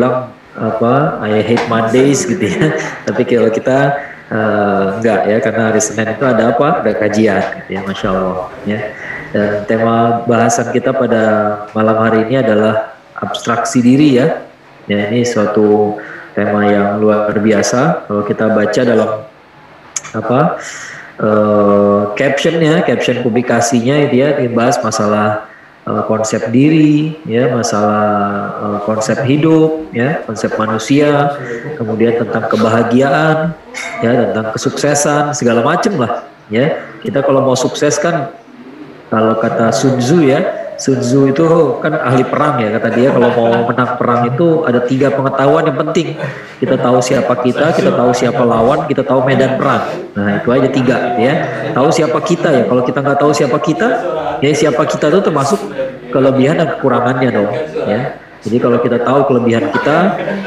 bilang apa I hate Mondays gitu ya. Tapi kalau kita uh, enggak ya karena hari Senin itu ada apa? Ada kajian gitu ya, masya Allah ya. Dan tema bahasan kita pada malam hari ini adalah abstraksi diri ya. Ya ini suatu tema yang luar biasa. Kalau kita baca dalam apa uh, captionnya, caption publikasinya itu ya dibahas masalah uh, konsep diri, ya masalah uh, konsep hidup, ya konsep manusia, kemudian tentang kebahagiaan, ya tentang kesuksesan segala macam lah, ya. Kita kalau mau sukses kan kalau kata Sun Tzu ya Sun Tzu itu kan ahli perang ya kata dia. Kalau mau menang perang itu ada tiga pengetahuan yang penting. Kita tahu siapa kita kita tahu siapa lawan kita tahu medan perang. Nah itu aja tiga ya. Tahu siapa kita ya. Kalau kita nggak tahu siapa kita ya siapa kita itu termasuk kelebihan dan kekurangannya dong ya. Jadi kalau kita tahu kelebihan kita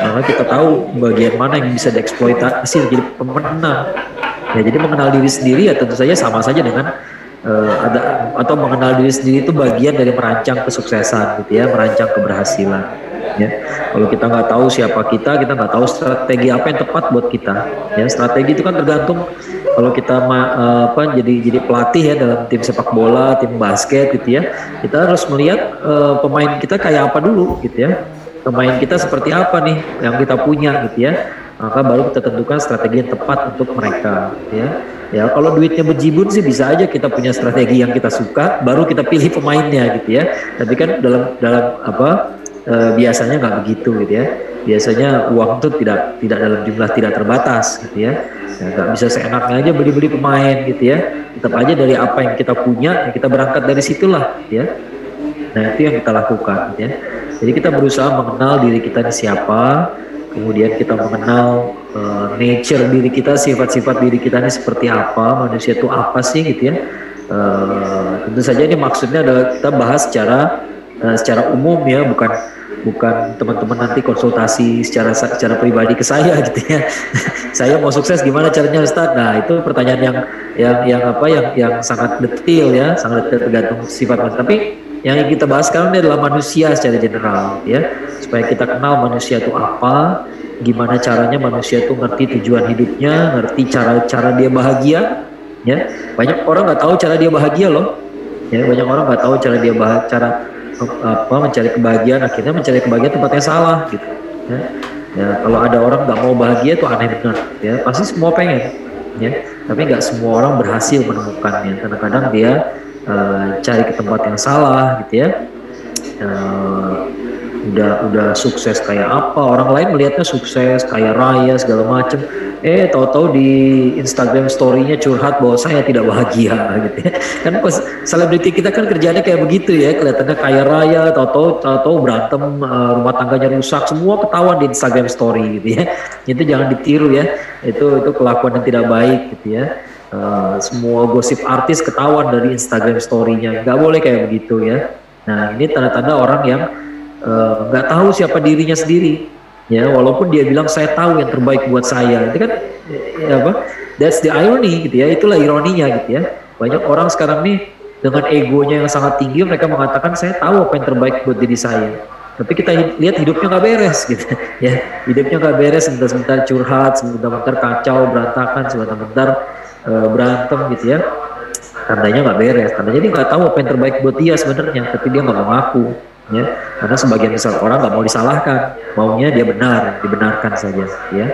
maka kita tahu bagian mana yang bisa dieksploitasi jadi pemenang. Ya jadi mengenal diri sendiri ya tentu saja sama saja dengan uh, ada atau mengenal diri sendiri itu bagian dari merancang kesuksesan gitu ya, merancang keberhasilan. Ya, kalau kita nggak tahu siapa kita, kita nggak tahu strategi apa yang tepat buat kita. Ya, strategi itu kan tergantung kalau kita uh, apa jadi jadi pelatih ya dalam tim sepak bola, tim basket gitu ya, kita harus melihat uh, pemain kita kayak apa dulu gitu ya. Pemain kita seperti apa nih yang kita punya gitu ya maka baru kita tentukan strategi yang tepat untuk mereka ya. Ya kalau duitnya berjibun sih bisa aja kita punya strategi yang kita suka baru kita pilih pemainnya gitu ya. Tapi kan dalam dalam apa e, biasanya nggak begitu gitu ya. Biasanya uang itu tidak tidak dalam jumlah tidak terbatas gitu ya, ya nggak bisa seenaknya aja beli-beli pemain gitu ya. Tetap aja dari apa yang kita punya ya kita berangkat dari situlah gitu ya. Nah itu yang kita lakukan gitu ya. Jadi kita berusaha mengenal diri kita ini siapa kemudian kita mengenal uh, nature diri kita, sifat-sifat diri kita ini seperti apa, manusia itu apa sih gitu ya. Uh, tentu saja ini maksudnya adalah kita bahas secara uh, secara umum ya, bukan bukan teman-teman nanti konsultasi secara secara pribadi ke saya gitu ya. saya mau sukses gimana caranya Ustaz? Nah, itu pertanyaan yang yang yang apa yang yang sangat detail ya, sangat detail tergantung sifat manusia. Tapi yang kita bahas sekarang ini adalah manusia secara general ya. Supaya kita kenal manusia itu apa gimana caranya manusia itu ngerti tujuan hidupnya ngerti cara-cara dia bahagia ya. Banyak orang nggak tahu cara dia bahagia loh ya. Banyak orang nggak tahu cara dia bahagia cara apa mencari kebahagiaan akhirnya mencari kebahagiaan tempat yang salah gitu ya, ya kalau ada orang nggak mau bahagia itu aneh benar ya. Pasti semua pengen ya. Tapi nggak semua orang berhasil menemukannya. Kadang-kadang dia uh, cari ke tempat yang salah gitu ya. Uh, udah udah sukses kayak apa? Orang lain melihatnya sukses kayak raya segala macem. Eh tahu-tahu di Instagram story-nya curhat bahwa saya tidak bahagia gitu ya. Kan selebriti kita kan kerjanya kayak begitu ya. Kelihatannya kaya raya tahu-tahu tahu-tahu berantem uh, rumah tangganya rusak semua ketahuan di Instagram story gitu ya. Itu jangan ditiru ya. Itu itu kelakuan yang tidak baik gitu ya Uh, semua gosip artis ketahuan dari Instagram story-nya. Nggak boleh kayak begitu ya. Nah ini tanda-tanda orang yang eh, nggak uh, tahu siapa dirinya sendiri. Ya, walaupun dia bilang saya tahu yang terbaik buat saya. Itu kan ya apa? That's the irony gitu ya. Itulah ironinya gitu ya. Banyak orang sekarang nih dengan egonya yang sangat tinggi mereka mengatakan saya tahu apa yang terbaik buat diri saya. Tapi kita lihat hidupnya nggak beres gitu ya. Hidupnya nggak beres sebentar-sebentar curhat, sebentar-sebentar kacau, berantakan, sebentar-sebentar uh, berantem gitu ya. Tandanya nggak beres. Tandanya dia nggak tahu apa yang terbaik buat dia sebenarnya tapi dia nggak mau ngaku ya. Karena sebagian besar orang nggak mau disalahkan. Maunya dia benar dibenarkan saja ya.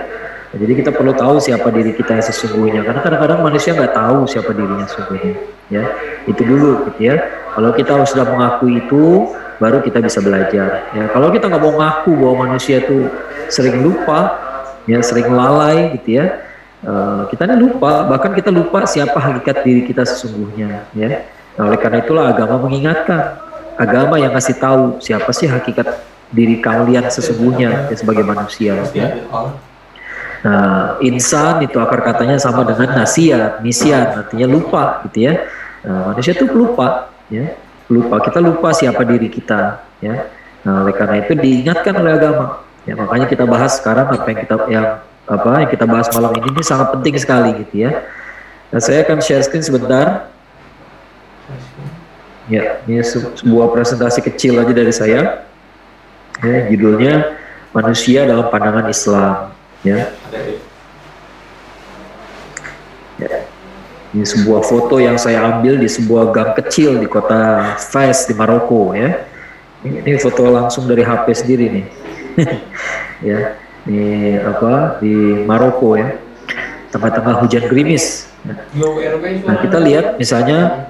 Jadi kita perlu tahu siapa diri kita yang sesungguhnya. Karena kadang-kadang manusia nggak tahu siapa dirinya sesungguhnya ya. Itu dulu gitu ya. Kalau kita sudah mengakui itu baru kita bisa belajar ya. Kalau kita nggak mau ngaku bahwa manusia itu sering lupa ya sering lalai gitu ya Uh, kita ini lupa, bahkan kita lupa siapa hakikat diri kita sesungguhnya, ya. Nah, oleh karena itulah agama mengingatkan, agama yang kasih tahu siapa sih hakikat diri kalian sesungguhnya ya, sebagai manusia, ya. Nah, insan itu akar katanya sama dengan nasiat, misian, artinya lupa, gitu ya. Nah, manusia itu lupa, ya, lupa. Kita lupa siapa diri kita, ya. Nah, oleh karena itu diingatkan oleh agama. Ya, makanya kita bahas sekarang apa yang kita yang apa yang kita bahas malam ini ini sangat penting sekali gitu ya. Nah, saya akan share screen sebentar. Ya, ini sebuah presentasi kecil aja dari saya. Ya, judulnya manusia dalam pandangan Islam ya. ya. Ini sebuah foto yang saya ambil di sebuah gang kecil di kota Fez di Maroko ya. Ini foto langsung dari HP sendiri nih. ya, ini apa di Maroko ya. Tengah-tengah hujan gerimis. Nah, kita lihat misalnya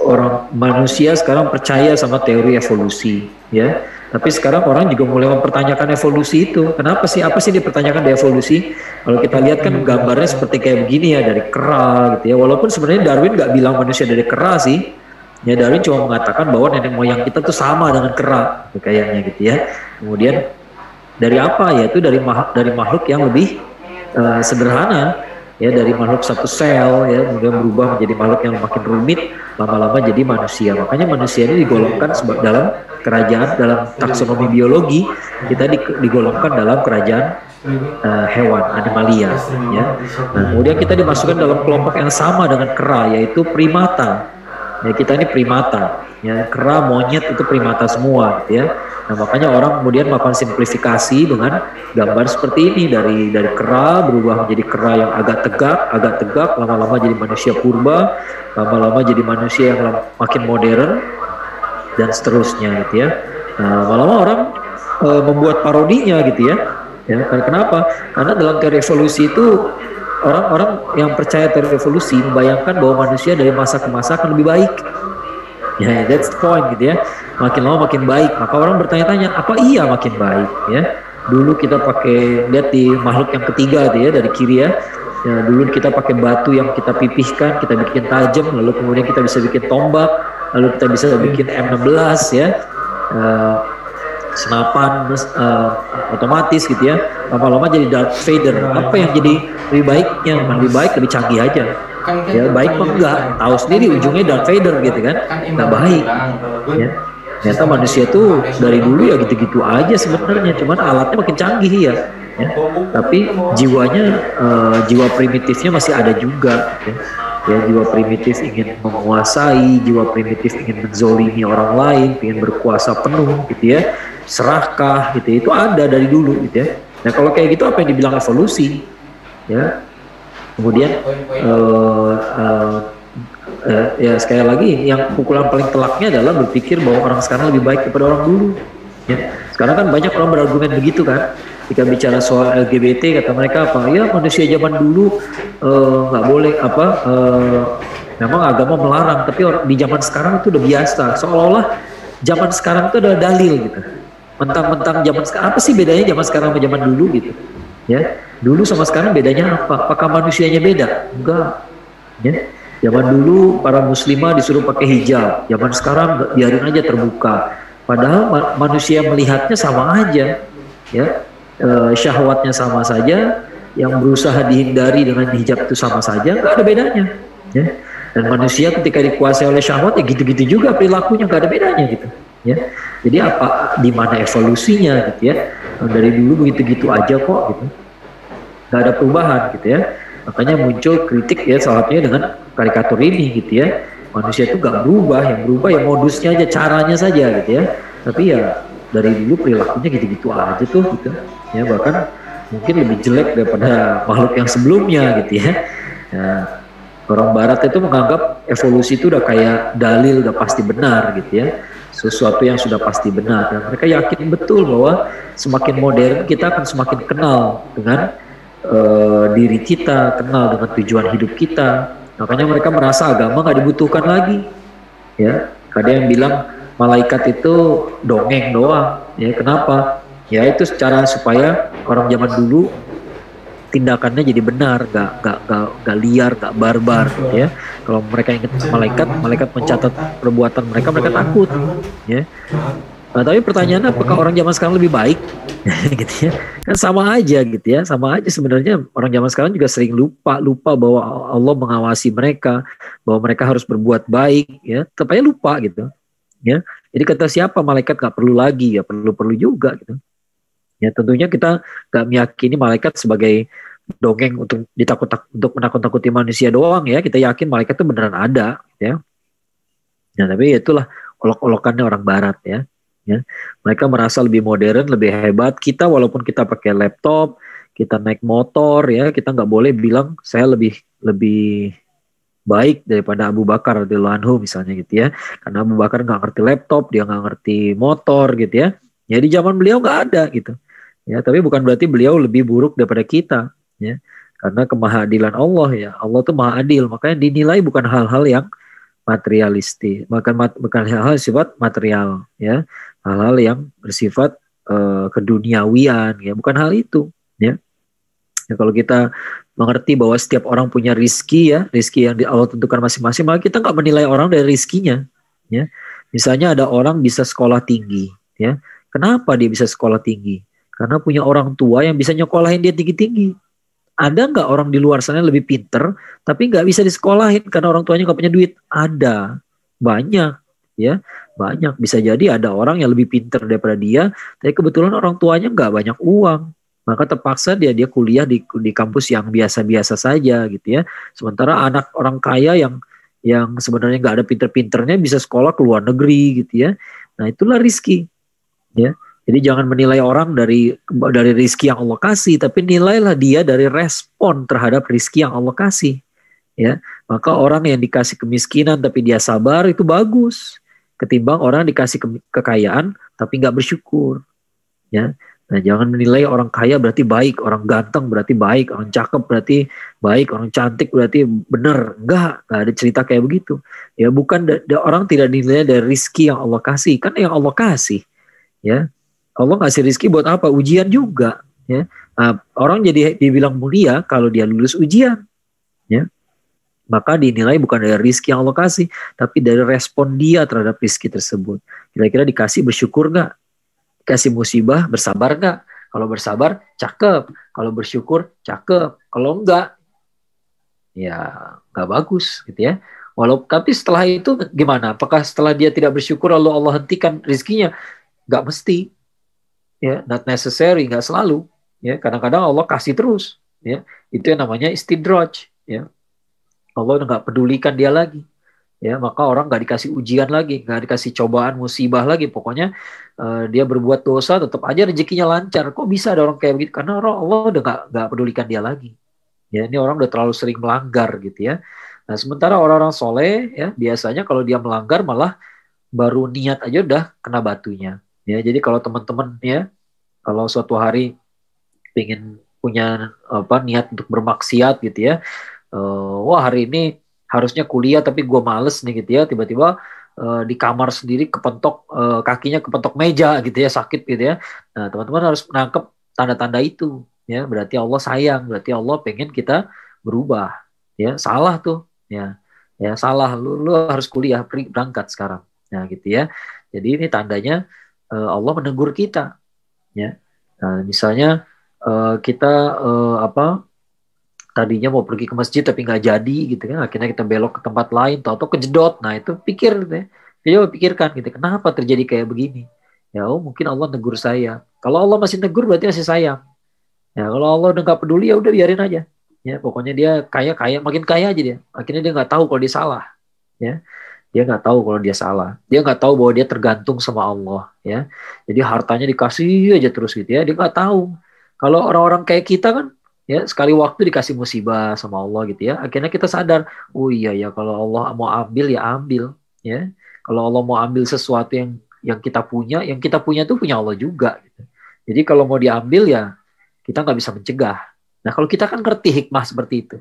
orang manusia sekarang percaya sama teori evolusi ya tapi sekarang orang juga mulai mempertanyakan evolusi itu. Kenapa sih? Apa sih dipertanyakan di evolusi? Kalau kita lihat kan gambarnya seperti kayak begini ya dari kera gitu ya. Walaupun sebenarnya Darwin nggak bilang manusia dari kera sih. Ya Darwin cuma mengatakan bahwa nenek moyang kita tuh sama dengan kera kayaknya gitu ya. Kemudian dari apa? Yaitu dari makhluk dari makhluk yang lebih uh, sederhana. Ya dari makhluk satu sel ya kemudian berubah menjadi makhluk yang makin rumit lama-lama jadi manusia. Makanya manusia ini digolongkan sebagai dalam kerajaan dalam taksonomi biologi kita digolongkan dalam kerajaan uh, hewan animalia ya. Nah, kemudian kita dimasukkan dalam kelompok yang sama dengan kera yaitu primata ya kita ini primata ya kera monyet itu primata semua gitu ya Nah makanya orang kemudian melakukan simplifikasi dengan gambar seperti ini dari dari kera berubah menjadi kera yang agak tegak, agak tegak, lama-lama jadi manusia purba, lama-lama jadi manusia yang makin modern dan seterusnya gitu ya. Nah lama-lama orang e, membuat parodinya gitu ya. Ya kenapa? Karena dalam teori evolusi itu orang-orang yang percaya teori evolusi membayangkan bahwa manusia dari masa ke masa akan lebih baik. Ya, that's the point gitu ya makin lama makin baik. Maka orang bertanya-tanya, apa iya makin baik ya? Dulu kita pakai lihat di makhluk yang ketiga tuh ya dari kiri ya. Ya, dulu kita pakai batu yang kita pipihkan, kita bikin tajam, lalu kemudian kita bisa bikin tombak, lalu kita bisa bikin M16 ya. Uh, senapan uh, otomatis gitu ya. Lama-lama jadi Darth Vader. Apa yang jadi lebih baiknya? Lebih baik lebih canggih aja. Ya baik mah enggak? tahu sendiri ujungnya Darth Vader gitu kan. nggak baik. ya. Ternyata manusia tuh dari dulu ya gitu-gitu aja sebenarnya. Cuman alatnya makin canggih ya, ya. tapi jiwanya uh, jiwa primitifnya masih ada juga ya. ya jiwa primitif ingin menguasai jiwa primitif ingin menzolimi orang lain ingin berkuasa penuh gitu ya serakah gitu itu ada dari dulu gitu ya nah kalau kayak gitu apa yang dibilang evolusi ya kemudian uh, uh, uh, ya sekali lagi yang pukulan paling telaknya adalah berpikir bahwa orang sekarang lebih baik daripada orang dulu. Ya, sekarang kan banyak orang berargumen begitu kan. Jika bicara soal LGBT kata mereka apa? Ya manusia zaman dulu nggak uh, boleh apa? Uh, memang agama melarang, tapi di zaman sekarang itu udah biasa. Seolah-olah zaman sekarang itu adalah dalil gitu. Mentang-mentang zaman sekarang apa sih bedanya zaman sekarang sama zaman dulu gitu? Ya, dulu sama sekarang bedanya apa? Apakah manusianya beda? Enggak. Ya, Zaman dulu para muslimah disuruh pakai hijab, zaman sekarang biarin aja terbuka. Padahal ma manusia melihatnya sama aja, ya e, syahwatnya sama saja, yang berusaha dihindari dengan hijab itu sama saja, nggak ada bedanya. Ya. Dan manusia ketika dikuasai oleh syahwat ya gitu-gitu juga perilakunya nggak ada bedanya gitu. Ya. Jadi apa di mana evolusinya gitu ya? Dari dulu begitu-gitu aja kok gitu. Nggak ada perubahan gitu ya. Makanya muncul kritik ya salah satunya dengan karikatur ini gitu ya manusia itu gak berubah yang berubah ya modusnya aja caranya saja gitu ya tapi ya dari dulu perilakunya gitu-gitu aja tuh gitu ya bahkan mungkin lebih jelek daripada makhluk yang sebelumnya gitu ya nah, orang barat itu menganggap evolusi itu udah kayak dalil udah pasti benar gitu ya sesuatu yang sudah pasti benar dan mereka yakin betul bahwa semakin modern kita akan semakin kenal dengan uh, diri kita kenal dengan tujuan hidup kita Makanya mereka merasa agama nggak dibutuhkan lagi. Ya, ada yang bilang malaikat itu dongeng doang. Ya, kenapa? Ya itu secara supaya orang zaman dulu tindakannya jadi benar, gak, gak, gak, gak liar, gak barbar, ya. Kalau mereka ingat malaikat, malaikat mencatat perbuatan mereka, mereka takut, ya. Nah, tapi pertanyaannya apakah orang zaman sekarang lebih baik? gitu ya. Kan sama aja gitu ya. Sama aja sebenarnya orang zaman sekarang juga sering lupa lupa bahwa Allah mengawasi mereka, bahwa mereka harus berbuat baik ya. Tepatnya lupa gitu. Ya. Jadi kata siapa malaikat gak perlu lagi ya perlu-perlu juga gitu. Ya tentunya kita gak meyakini malaikat sebagai dongeng untuk ditakut untuk menakut-takuti manusia doang ya. Kita yakin malaikat itu beneran ada ya. Ya tapi itulah olok-olokannya orang barat ya Ya, mereka merasa lebih modern, lebih hebat. Kita walaupun kita pakai laptop, kita naik motor, ya kita nggak boleh bilang saya lebih lebih baik daripada Abu Bakar radhiyallahu anhu misalnya gitu ya. Karena Abu Bakar nggak ngerti laptop, dia nggak ngerti motor gitu ya. Ya di zaman beliau nggak ada gitu. Ya, tapi bukan berarti beliau lebih buruk daripada kita, ya. Karena kemahadilan Allah ya. Allah tuh maha adil, makanya dinilai bukan hal-hal yang materialistis, bukan bukan hal-hal sifat material, ya. Hal-hal yang bersifat uh, keduniawian, ya. Bukan hal itu, ya. Ya, kalau kita mengerti bahwa setiap orang punya rizki ya, rizki yang Allah tentukan masing-masing, maka kita nggak menilai orang dari rizkinya. Ya. Misalnya ada orang bisa sekolah tinggi, ya. Kenapa dia bisa sekolah tinggi? Karena punya orang tua yang bisa nyekolahin dia tinggi-tinggi. Ada nggak orang di luar sana lebih pinter, tapi nggak bisa disekolahin karena orang tuanya nggak punya duit? Ada, banyak, ya, banyak. Bisa jadi ada orang yang lebih pinter daripada dia, tapi kebetulan orang tuanya nggak banyak uang, maka terpaksa dia dia kuliah di di kampus yang biasa-biasa saja gitu ya. Sementara anak orang kaya yang yang sebenarnya nggak ada pinter-pinternya bisa sekolah ke luar negeri gitu ya. Nah itulah rizki, ya. Jadi jangan menilai orang dari dari rizki yang Allah kasih, tapi nilailah dia dari respon terhadap rizki yang Allah kasih. Ya, maka orang yang dikasih kemiskinan tapi dia sabar itu bagus, ketimbang orang yang dikasih ke, kekayaan tapi nggak bersyukur. Ya, nah jangan menilai orang kaya berarti baik, orang ganteng berarti baik, orang cakep berarti baik, orang cantik berarti benar. Enggak, enggak ada cerita kayak begitu. Ya bukan orang tidak dinilai dari rizki yang Allah kasih, kan yang Allah kasih. Ya, Allah ngasih rezeki buat apa? Ujian juga. Ya. Nah, orang jadi dibilang mulia kalau dia lulus ujian. Ya. Maka dinilai bukan dari rezeki yang Allah kasih, tapi dari respon dia terhadap rezeki tersebut. Kira-kira dikasih bersyukur nggak? Dikasih musibah bersabar nggak? Kalau bersabar, cakep. Kalau bersyukur, cakep. Kalau enggak, ya nggak bagus gitu ya. Walau tapi setelah itu gimana? Apakah setelah dia tidak bersyukur lalu Allah hentikan rezekinya? Gak mesti ya not necessary nggak selalu. Ya kadang-kadang Allah kasih terus. Ya itu yang namanya istidraj. Ya Allah nggak pedulikan dia lagi. Ya maka orang nggak dikasih ujian lagi nggak dikasih cobaan musibah lagi. Pokoknya uh, dia berbuat dosa tetap aja rezekinya lancar. Kok bisa ada orang kayak begitu? Karena Allah udah nggak nggak pedulikan dia lagi. Ya ini orang udah terlalu sering melanggar gitu ya. Nah sementara orang-orang soleh ya biasanya kalau dia melanggar malah baru niat aja udah kena batunya Ya, jadi kalau teman-teman ya, kalau suatu hari ingin punya apa niat untuk bermaksiat gitu ya, uh, wah hari ini harusnya kuliah tapi gue males nih gitu ya, tiba-tiba uh, di kamar sendiri kepentok uh, kakinya kepentok meja gitu ya sakit gitu ya. Nah teman-teman harus menangkap tanda-tanda itu ya, berarti Allah sayang, berarti Allah pengen kita berubah ya, salah tuh ya, ya salah. Lu, lu harus kuliah berangkat sekarang, nah gitu ya. Jadi ini tandanya Allah menegur kita ya. Nah, misalnya uh, kita uh, apa tadinya mau pergi ke masjid tapi nggak jadi gitu kan akhirnya kita belok ke tempat lain atau kejedot. Nah itu pikir deh ya. Pikirkan gitu kenapa terjadi kayak begini? Ya oh mungkin Allah negur saya. Kalau Allah masih negur berarti masih sayang. Ya kalau Allah udah nggak peduli ya udah biarin aja. Ya pokoknya dia kaya kaya makin kaya aja dia. Akhirnya dia nggak tahu kalau dia salah ya dia nggak tahu kalau dia salah. Dia nggak tahu bahwa dia tergantung sama Allah ya. Jadi hartanya dikasih aja terus gitu ya. Dia nggak tahu. Kalau orang-orang kayak kita kan ya sekali waktu dikasih musibah sama Allah gitu ya akhirnya kita sadar oh iya ya kalau Allah mau ambil ya ambil ya. Kalau Allah mau ambil sesuatu yang yang kita punya yang kita punya tuh punya Allah juga gitu. jadi kalau mau diambil ya kita nggak bisa mencegah. Nah kalau kita kan ngerti hikmah seperti itu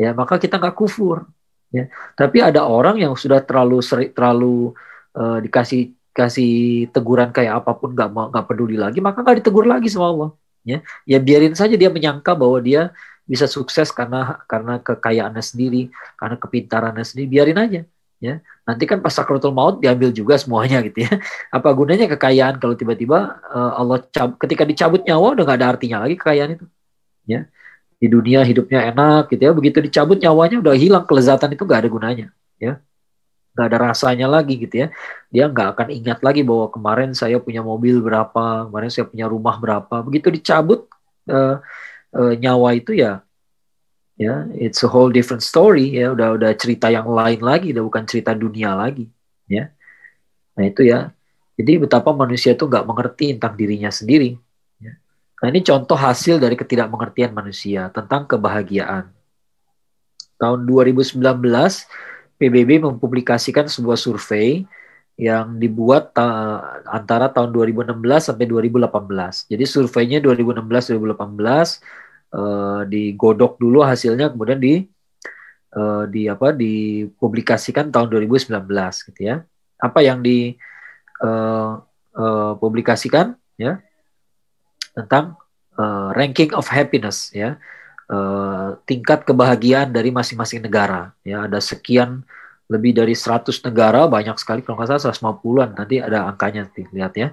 ya maka kita nggak kufur ya. Tapi ada orang yang sudah terlalu seri, terlalu uh, dikasih kasih teguran kayak apa pun nggak mau nggak peduli lagi maka nggak ditegur lagi sama Allah ya. Ya biarin saja dia menyangka bahwa dia bisa sukses karena karena kekayaannya sendiri karena kepintarannya sendiri biarin aja ya. Nanti kan pas sakratul maut diambil juga semuanya gitu ya. Apa gunanya kekayaan kalau tiba-tiba uh, Allah cab ketika dicabut nyawa udah nggak ada artinya lagi kekayaan itu ya di dunia hidupnya enak gitu ya. Begitu dicabut nyawanya udah hilang. Kelezatan itu gak ada gunanya ya. Nggak ada rasanya lagi gitu ya. Dia nggak akan ingat lagi bahwa kemarin saya punya mobil berapa kemarin saya punya rumah berapa. Begitu dicabut uh, uh, nyawa itu ya ya it's a whole different story ya. Udah udah cerita yang lain lagi udah bukan cerita dunia lagi ya. Nah itu ya. Jadi betapa manusia itu nggak mengerti tentang dirinya sendiri. Nah ini contoh hasil dari ketidakmengertian manusia tentang kebahagiaan. Tahun 2019, PBB mempublikasikan sebuah survei yang dibuat ta antara tahun 2016 sampai 2018. Jadi surveinya 2016-2018 eh, digodok dulu hasilnya kemudian di eh, di apa dipublikasikan tahun 2019 gitu ya. Apa yang di uh, uh, publikasikan ya tentang uh, ranking of happiness ya. Uh, tingkat kebahagiaan dari masing-masing negara ya. Ada sekian lebih dari 100 negara banyak sekali kalau nggak salah 150-an nanti ada angkanya nanti lihat ya.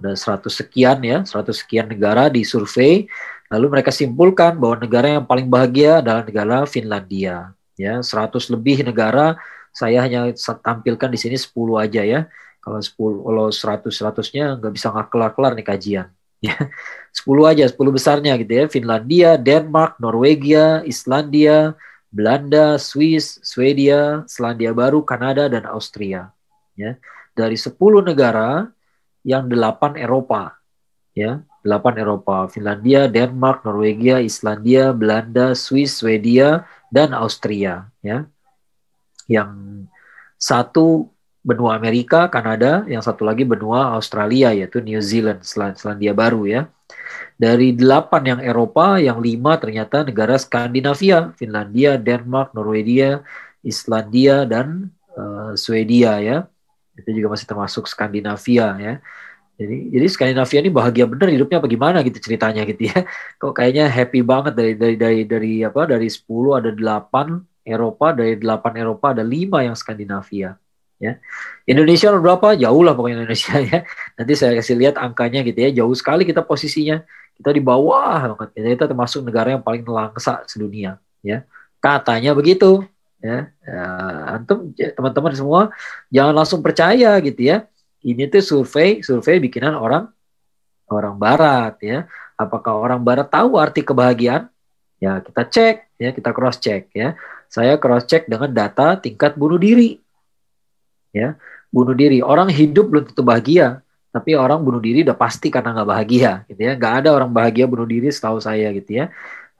Ada 100 sekian ya 100 sekian negara di survei lalu mereka simpulkan bahwa negara yang paling bahagia adalah negara Finlandia ya. 100 lebih negara saya hanya tampilkan di sini 10 aja ya. Kalau 10 kalau 100 100-nya nggak bisa nggak kelar-kelar nih kajian. Ya. 10 aja, 10 besarnya gitu ya. Finlandia, Denmark, Norwegia, Islandia, Belanda, Swiss, Swedia, Selandia Baru, Kanada dan Austria. Ya. Dari 10 negara yang 8 Eropa. Ya, 8 Eropa, Finlandia, Denmark, Norwegia, Islandia, Belanda, Swiss, Swedia dan Austria, ya. Yang satu benua Amerika, Kanada, yang satu lagi benua Australia yaitu New Zealand, Selandia Baru ya. Dari delapan yang Eropa, yang lima ternyata negara Skandinavia, Finlandia, Denmark, Norwegia, Islandia dan uh, Swedia ya. Itu juga masih termasuk Skandinavia ya. Jadi, jadi Skandinavia ini bahagia bener hidupnya apa gimana gitu ceritanya gitu ya. Kok kayaknya happy banget dari dari dari dari apa dari 10 ada 8 Eropa, dari 8 Eropa ada 5 yang Skandinavia ya. Indonesia berapa? Jauh lah pokoknya Indonesia ya. Nanti saya kasih lihat angkanya gitu ya. Jauh sekali kita posisinya. Kita di bawah banget. Kita termasuk negara yang paling langsa sedunia ya. Katanya begitu ya. ya antum teman-teman semua jangan langsung percaya gitu ya. Ini tuh survei, survei bikinan orang orang barat ya. Apakah orang barat tahu arti kebahagiaan? Ya, kita cek ya, kita cross check ya. Saya cross check dengan data tingkat bunuh diri ya bunuh diri. Orang hidup belum tentu bahagia tapi orang bunuh diri udah pasti karena nggak bahagia gitu ya. Nggak ada orang bahagia bunuh diri setahu saya gitu ya.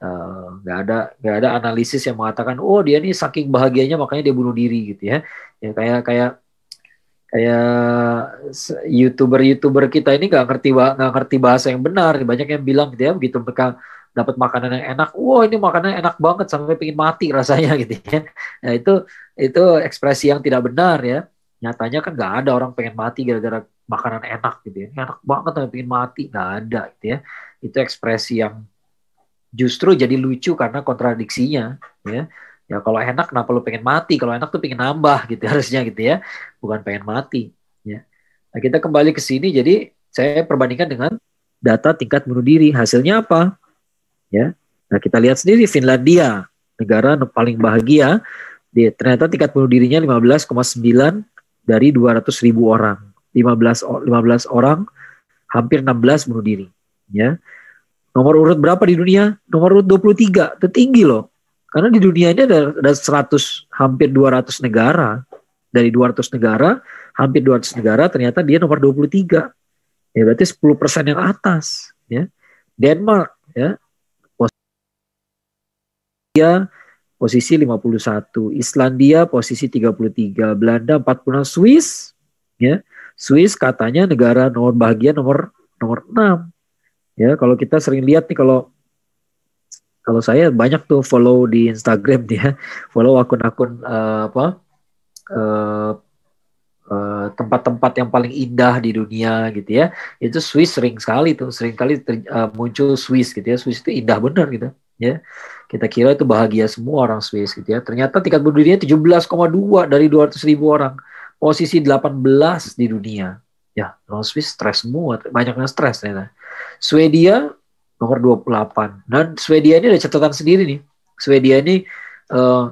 Eh, nggak uh, ada nggak ada analisis yang mengatakan oh dia ini saking bahagianya makanya dia bunuh diri gitu ya. Ya kayak kayak kayak youtuber youtuber kita ini nggak ngerti nggak ngerti bahasa yang benar. Banyak yang bilang gitu ya begitu mereka dapat makanan yang enak, wah ini makanan enak banget sampai pengen mati rasanya gitu ya. Nah itu itu ekspresi yang tidak benar ya nyatanya kan nggak ada orang pengen mati gara-gara makanan enak gitu ya. Enak banget tapi pengen mati nggak ada gitu ya. Itu ekspresi yang justru jadi lucu karena kontradiksinya ya. Ya kalau enak kenapa lu pengen mati? Kalau enak tuh pengen nambah gitu harusnya gitu ya. Bukan pengen mati ya. Nah kita kembali ke sini. Jadi saya perbandingkan dengan data tingkat bunuh diri. Hasilnya apa? Ya. Nah kita lihat sendiri. Finlandia negara paling bahagia. Dia ternyata tingkat bunuh dirinya 15,9 dari 200 ribu orang. 15 15 orang hampir 16 bunuh diri. Ya. Nomor urut berapa di dunia? Nomor urut 23, tertinggi loh. Karena di dunia ini ada, ada 100 hampir 200 negara. Dari 200 negara, hampir 200 negara ternyata dia nomor 23. Ya berarti 10% yang atas, ya. Denmark ya. Posisi posisi 51, Islandia posisi 33, Belanda 46, Swiss ya. Swiss katanya negara nomor bahagia nomor nomor 6. Ya, kalau kita sering lihat nih kalau kalau saya banyak tuh follow di Instagram dia, follow akun-akun uh, apa uh, tempat-tempat uh, yang paling indah di dunia gitu ya. Itu Swiss sering sekali tuh. Sering kali uh, muncul Swiss gitu ya. Swiss itu indah benar gitu ya kita kira itu bahagia semua orang Swiss gitu ya. Ternyata tingkat bunuh dirinya 17,2 dari 200 ribu orang. Posisi 18 di dunia. Ya, orang Swiss stres semua, banyak yang stres ternyata. Swedia nomor 28. Dan Swedia ini ada catatan sendiri nih. Swedia ini uh,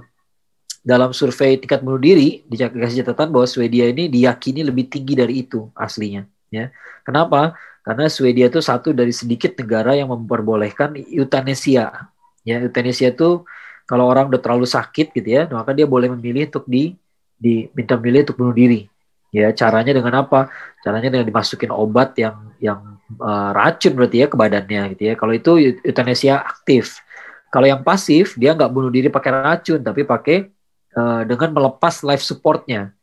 dalam survei tingkat bunuh diri dikasih catatan bahwa Swedia ini diyakini lebih tinggi dari itu aslinya. Ya, kenapa? Karena Swedia itu satu dari sedikit negara yang memperbolehkan euthanasia Ya, euthanasia itu kalau orang udah terlalu sakit gitu ya, maka dia boleh memilih untuk di diminta memilih untuk bunuh diri. Ya, caranya dengan apa? Caranya dengan dimasukin obat yang yang uh, racun berarti ya ke badannya gitu ya. Kalau itu euthanasia aktif. Kalau yang pasif dia nggak bunuh diri pakai racun tapi pakai uh, dengan melepas life supportnya.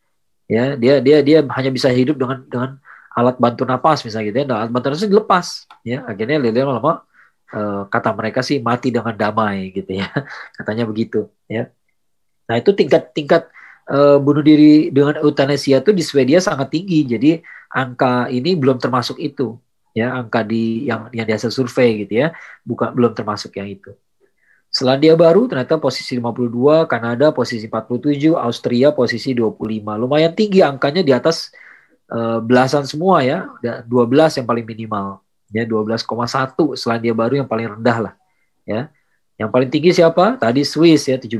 Ya, dia dia dia hanya bisa hidup dengan dengan alat bantu napas misalnya gitu ya. Nah, alat bantu napas dilepas ya. Akhirnya lele lama uh, kata mereka sih mati dengan damai gitu ya. Katanya begitu ya. Nah, itu tingkat-tingkat uh, bunuh diri dengan euthanasia itu di Swedia sangat tinggi. Jadi angka ini belum termasuk itu ya angka di yang yang hasil survei gitu ya bukan belum termasuk yang itu Selandia Baru ternyata posisi 52 Kanada posisi 47 Austria posisi 25 lumayan tinggi angkanya di atas uh, belasan semua ya 12 yang paling minimal ya 12,1 Selandia Baru yang paling rendah lah ya. Yang paling tinggi siapa? Tadi Swiss ya 17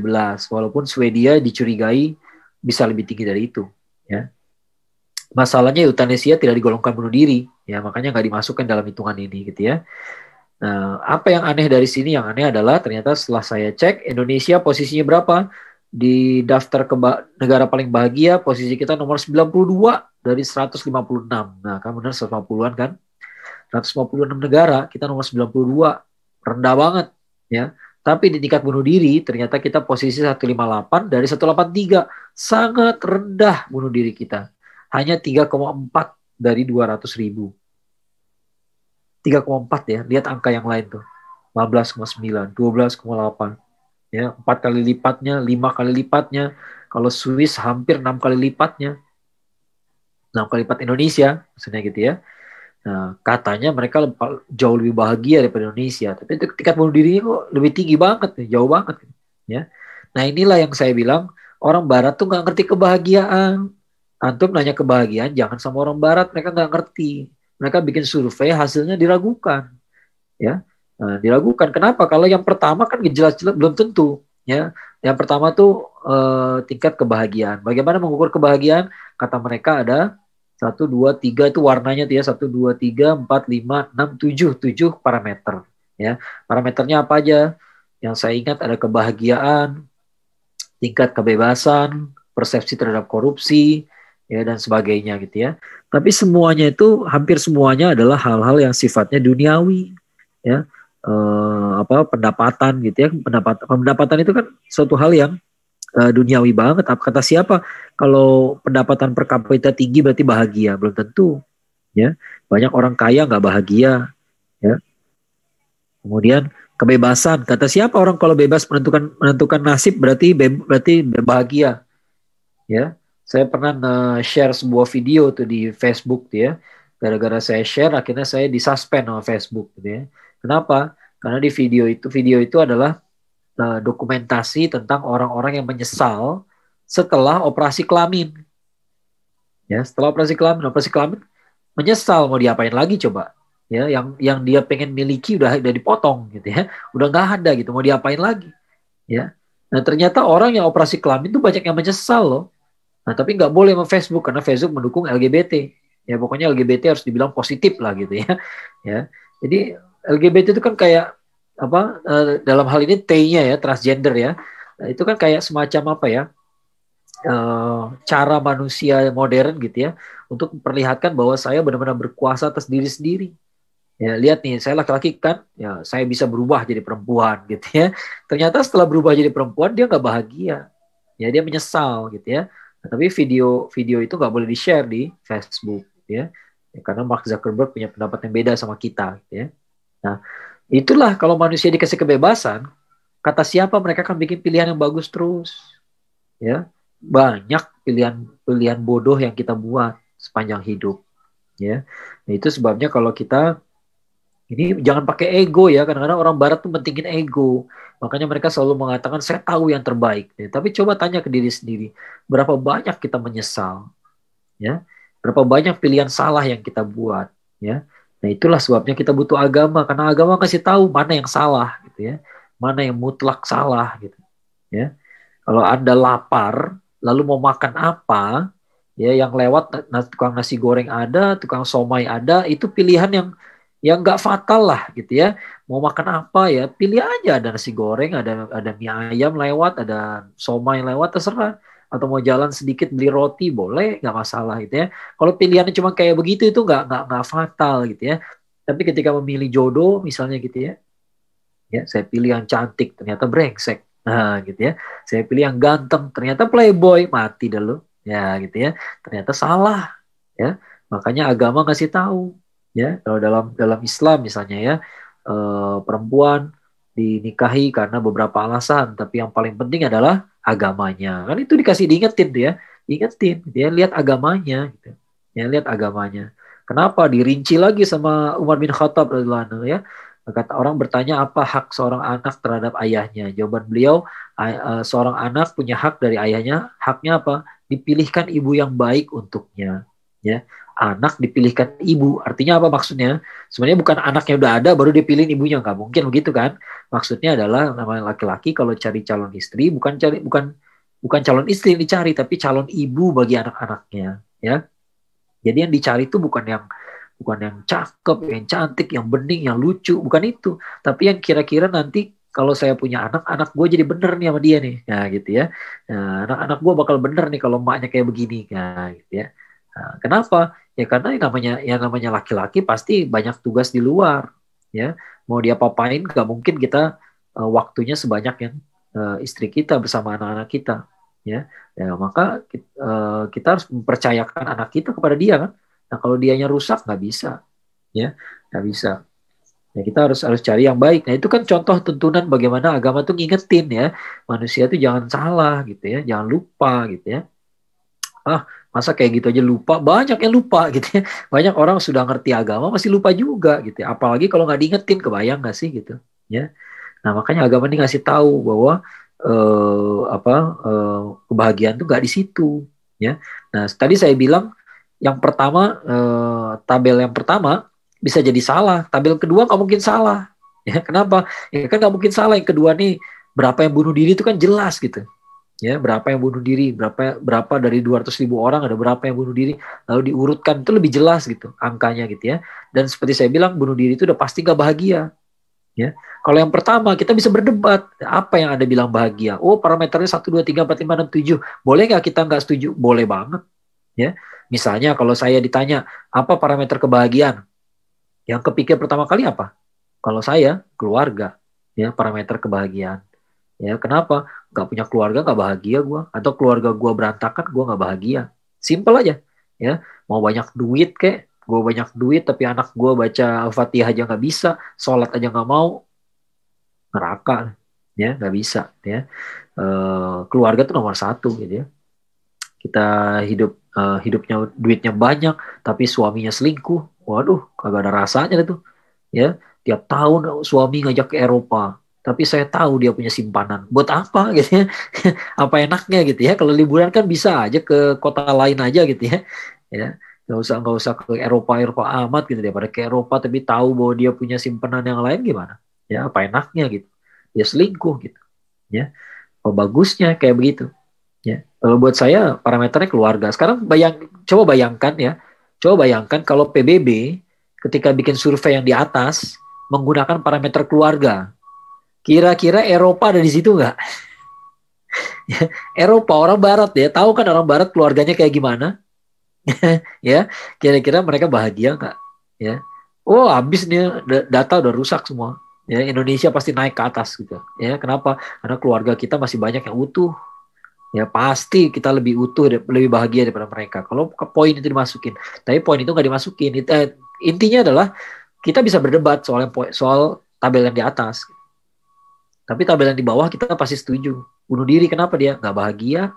walaupun Swedia dicurigai bisa lebih tinggi dari itu ya. Masalahnya euthanasia tidak digolongkan bunuh diri ya. Makanya nggak dimasukkan dalam hitungan ini gitu ya. Nah apa yang aneh dari sini? Yang aneh adalah ternyata setelah saya cek Indonesia posisinya berapa? Di daftar ke negara paling bahagia posisi kita nomor 92 dari 156 nah kan benar 150-an kan 156 negara kita nomor 92 rendah banget ya tapi di tingkat bunuh diri ternyata kita posisi 158 dari 183. Sangat rendah bunuh diri kita. Hanya 3,4 dari 200 ribu. 3,4 ya. Lihat angka yang lain tuh. 15,9, 12,8. Ya, 4 kali lipatnya, 5 kali lipatnya. Kalau Swiss hampir 6 kali lipatnya. 6 kali lipat Indonesia, maksudnya gitu ya. Nah, katanya mereka jauh lebih bahagia daripada Indonesia. Tapi tingkat bunuh dirinya kok lebih tinggi banget, jauh banget. Ya. Nah inilah yang saya bilang orang Barat tuh nggak ngerti kebahagiaan. Antum nanya kebahagiaan, jangan sama orang Barat, mereka nggak ngerti. Mereka bikin survei, hasilnya diragukan. Ya, nah, diragukan. Kenapa? Kalau yang pertama kan jelas-jelas belum tentu. Ya, yang pertama tuh eh, tingkat kebahagiaan. Bagaimana mengukur kebahagiaan? Kata mereka ada satu, dua, tiga itu warnanya tuh ya. Satu, dua, tiga, empat, lima, enam, tujuh. Tujuh parameter. Ya, parameternya apa aja? Yang saya ingat ada kebahagiaan, tingkat kebebasan, persepsi terhadap korupsi, ya dan sebagainya gitu ya. Tapi semuanya itu hampir semuanya adalah hal-hal yang sifatnya duniawi, ya. Eh, apa pendapatan gitu ya. Pendapatan pendapatan itu kan suatu hal yang uh, duniawi banget. Apa kata siapa? Kalau pendapatan per kapita tinggi berarti bahagia, belum tentu. Ya, banyak orang kaya nggak bahagia. Ya. Kemudian kebebasan. Kata siapa orang kalau bebas menentukan menentukan nasib berarti be, berarti bahagia. Ya. Saya pernah share sebuah video tuh di Facebook tuh ya. Gara-gara saya share akhirnya saya disuspend sama Facebook gitu ya. Kenapa? Karena di video itu video itu adalah uh, dokumentasi tentang orang-orang yang menyesal setelah operasi kelamin. Ya, setelah operasi kelamin, operasi kelamin menyesal mau diapain lagi coba? Ya, yang yang dia pengen miliki udah udah dipotong gitu ya. Udah nggak ada gitu, mau diapain lagi? Ya. Nah, ternyata orang yang operasi kelamin itu banyak yang menyesal loh. Nah, tapi nggak boleh sama Facebook karena Facebook mendukung LGBT. Ya, pokoknya LGBT harus dibilang positif lah gitu ya. Ya. Jadi LGBT itu kan kayak apa uh, dalam hal ini T-nya ya transgender ya. Nah, itu kan kayak semacam apa ya uh, cara manusia modern gitu ya untuk memperlihatkan bahwa saya benar-benar berkuasa atas diri sendiri. Ya lihat nih saya laki-laki kan ya saya bisa berubah jadi perempuan gitu ya. Ternyata setelah berubah jadi perempuan dia nggak bahagia. Ya dia menyesal gitu ya. Nah, tapi video video itu nggak boleh di share di Facebook gitu ya. ya karena Mark Zuckerberg punya pendapat yang beda sama kita gitu ya. Nah Itulah kalau manusia dikasih kebebasan, kata siapa mereka akan bikin pilihan yang bagus terus. Ya, banyak pilihan-pilihan bodoh yang kita buat sepanjang hidup. Ya, nah, itu sebabnya kalau kita ini jangan pakai ego ya. Kadang-kadang orang Barat tuh pentingin ego. Makanya mereka selalu mengatakan saya tahu yang terbaik. Ya, tapi coba tanya ke diri sendiri, berapa banyak kita menyesal? Ya, berapa banyak pilihan salah yang kita buat? Ya, Nah itulah sebabnya kita butuh agama karena agama kasih tahu mana yang salah gitu ya, mana yang mutlak salah gitu ya. Kalau anda lapar lalu mau makan apa ya yang lewat tukang nasi goreng ada, tukang somai ada itu pilihan yang yang nggak fatal lah gitu ya. Mau makan apa ya pilih aja ada nasi goreng, ada ada mie ayam lewat, ada somai lewat terserah. Atau mau jalan sedikit beli roti boleh nggak masalah gitu ya. Kalau pilihannya cuma kayak begitu itu nggak nggak nggak fatal gitu ya. Tapi ketika memilih jodoh misalnya gitu ya ya saya pilih yang cantik ternyata brengsek. Nah gitu ya. Saya pilih yang ganteng ternyata playboy mati dulu ya gitu ya. Ternyata salah ya. Makanya agama ngasih tahu ya. Kalau dalam dalam Islam misalnya ya eh, perempuan dinikahi karena beberapa alasan tapi yang paling penting adalah agamanya. Kan itu dikasih diingetin tuh ya diingetin dia lihat agamanya gitu. Ya lihat agamanya. Kenapa? Dirinci lagi sama Umar bin Khattab radhiyallahu ya. Kata orang bertanya apa hak seorang anak terhadap ayahnya? Jawaban beliau eh, seorang anak punya hak dari ayahnya. Haknya apa? Dipilihkan ibu yang baik untuknya. Ya anak dipilihkan ibu. Artinya apa maksudnya? Sebenarnya bukan anaknya udah ada baru dipilih ibunya. Nggak mungkin begitu kan? Maksudnya adalah namanya laki-laki kalau cari calon istri bukan cari bukan bukan calon istri yang dicari tapi calon ibu bagi anak-anaknya ya. Jadi yang dicari itu bukan yang bukan yang cakep yang cantik yang bening yang lucu. Bukan itu. Tapi yang kira-kira nanti kalau saya punya anak, anak gue jadi bener nih sama dia nih, nah gitu ya. Nah, anak-anak gue bakal bener nih kalau emaknya kayak begini, nah gitu ya. Nah, kenapa? Ya karena yang namanya yang namanya laki-laki pasti banyak tugas di luar, ya. Mau dia papain, gak mungkin kita uh, waktunya sebanyak yang uh, istri kita bersama anak-anak kita, ya. Ya maka uh, kita harus mempercayakan anak kita kepada dia kan. Nah kalau dianya rusak nggak bisa, ya, nggak bisa. Ya, kita harus harus cari yang baik. Nah, itu kan contoh tuntunan bagaimana agama tuh ngingetin ya. Manusia tuh jangan salah gitu ya, jangan lupa gitu ya. Ah, masa kayak gitu aja lupa? Banyak yang lupa gitu ya. Banyak orang sudah ngerti agama masih lupa juga gitu ya. Apalagi kalau nggak diingetin, kebayang nggak sih gitu ya. Nah, makanya agama ini ngasih tahu bahwa eh, apa eh, kebahagiaan tuh nggak di situ ya. Nah, tadi saya bilang yang pertama eh, tabel yang pertama bisa jadi salah. Tabel kedua nggak mungkin salah. Ya, kenapa? Ya kan nggak mungkin salah. Yang kedua nih berapa yang bunuh diri itu kan jelas gitu. Ya, berapa yang bunuh diri, berapa berapa dari 200 ribu orang ada berapa yang bunuh diri, lalu diurutkan itu lebih jelas gitu angkanya gitu ya. Dan seperti saya bilang bunuh diri itu udah pasti gak bahagia. Ya. Kalau yang pertama kita bisa berdebat apa yang ada bilang bahagia. Oh parameternya satu dua tiga empat lima enam tujuh. Boleh nggak kita nggak setuju? Boleh banget. Ya. Misalnya kalau saya ditanya apa parameter kebahagiaan, yang kepikir pertama kali apa? Kalau saya keluarga, ya parameter kebahagiaan. Ya kenapa? Gak punya keluarga gak bahagia gue, atau keluarga gue berantakan gue gak bahagia. Simple aja, ya. Mau banyak duit kek, gue banyak duit tapi anak gue baca al-fatihah aja nggak bisa, sholat aja nggak mau, neraka, ya nggak bisa, ya. E, keluarga tuh nomor satu gitu ya. Kita hidup uh, hidupnya duitnya banyak tapi suaminya selingkuh waduh kagak ada rasanya itu ya tiap tahun suami ngajak ke Eropa tapi saya tahu dia punya simpanan. Buat apa gitu ya? Apa enaknya gitu ya? Kalau liburan kan bisa aja ke kota lain aja gitu ya. Ya nggak usah nggak usah ke Eropa Eropa amat gitu. Daripada ke Eropa tapi tahu bahwa dia punya simpanan yang lain gimana? Ya apa enaknya gitu? Dia selingkuh gitu ya. Apa bagusnya? Kayak begitu Ya. Kalau buat saya parameternya keluarga. Sekarang bayang, coba bayangkan ya, coba bayangkan kalau PBB ketika bikin survei yang di atas menggunakan parameter keluarga, kira-kira Eropa ada di situ nggak? Eropa orang Barat ya, tahu kan orang Barat keluarganya kayak gimana? ya, kira-kira mereka bahagia nggak? Ya, oh habis nih data udah rusak semua. Ya, Indonesia pasti naik ke atas gitu. Ya, kenapa? Karena keluarga kita masih banyak yang utuh, ya pasti kita lebih utuh lebih bahagia daripada mereka kalau poin itu dimasukin tapi poin itu nggak dimasukin eh, intinya adalah kita bisa berdebat soal soal tabel yang di atas tapi tabel yang di bawah kita pasti setuju. Bunuh diri kenapa dia? Nggak bahagia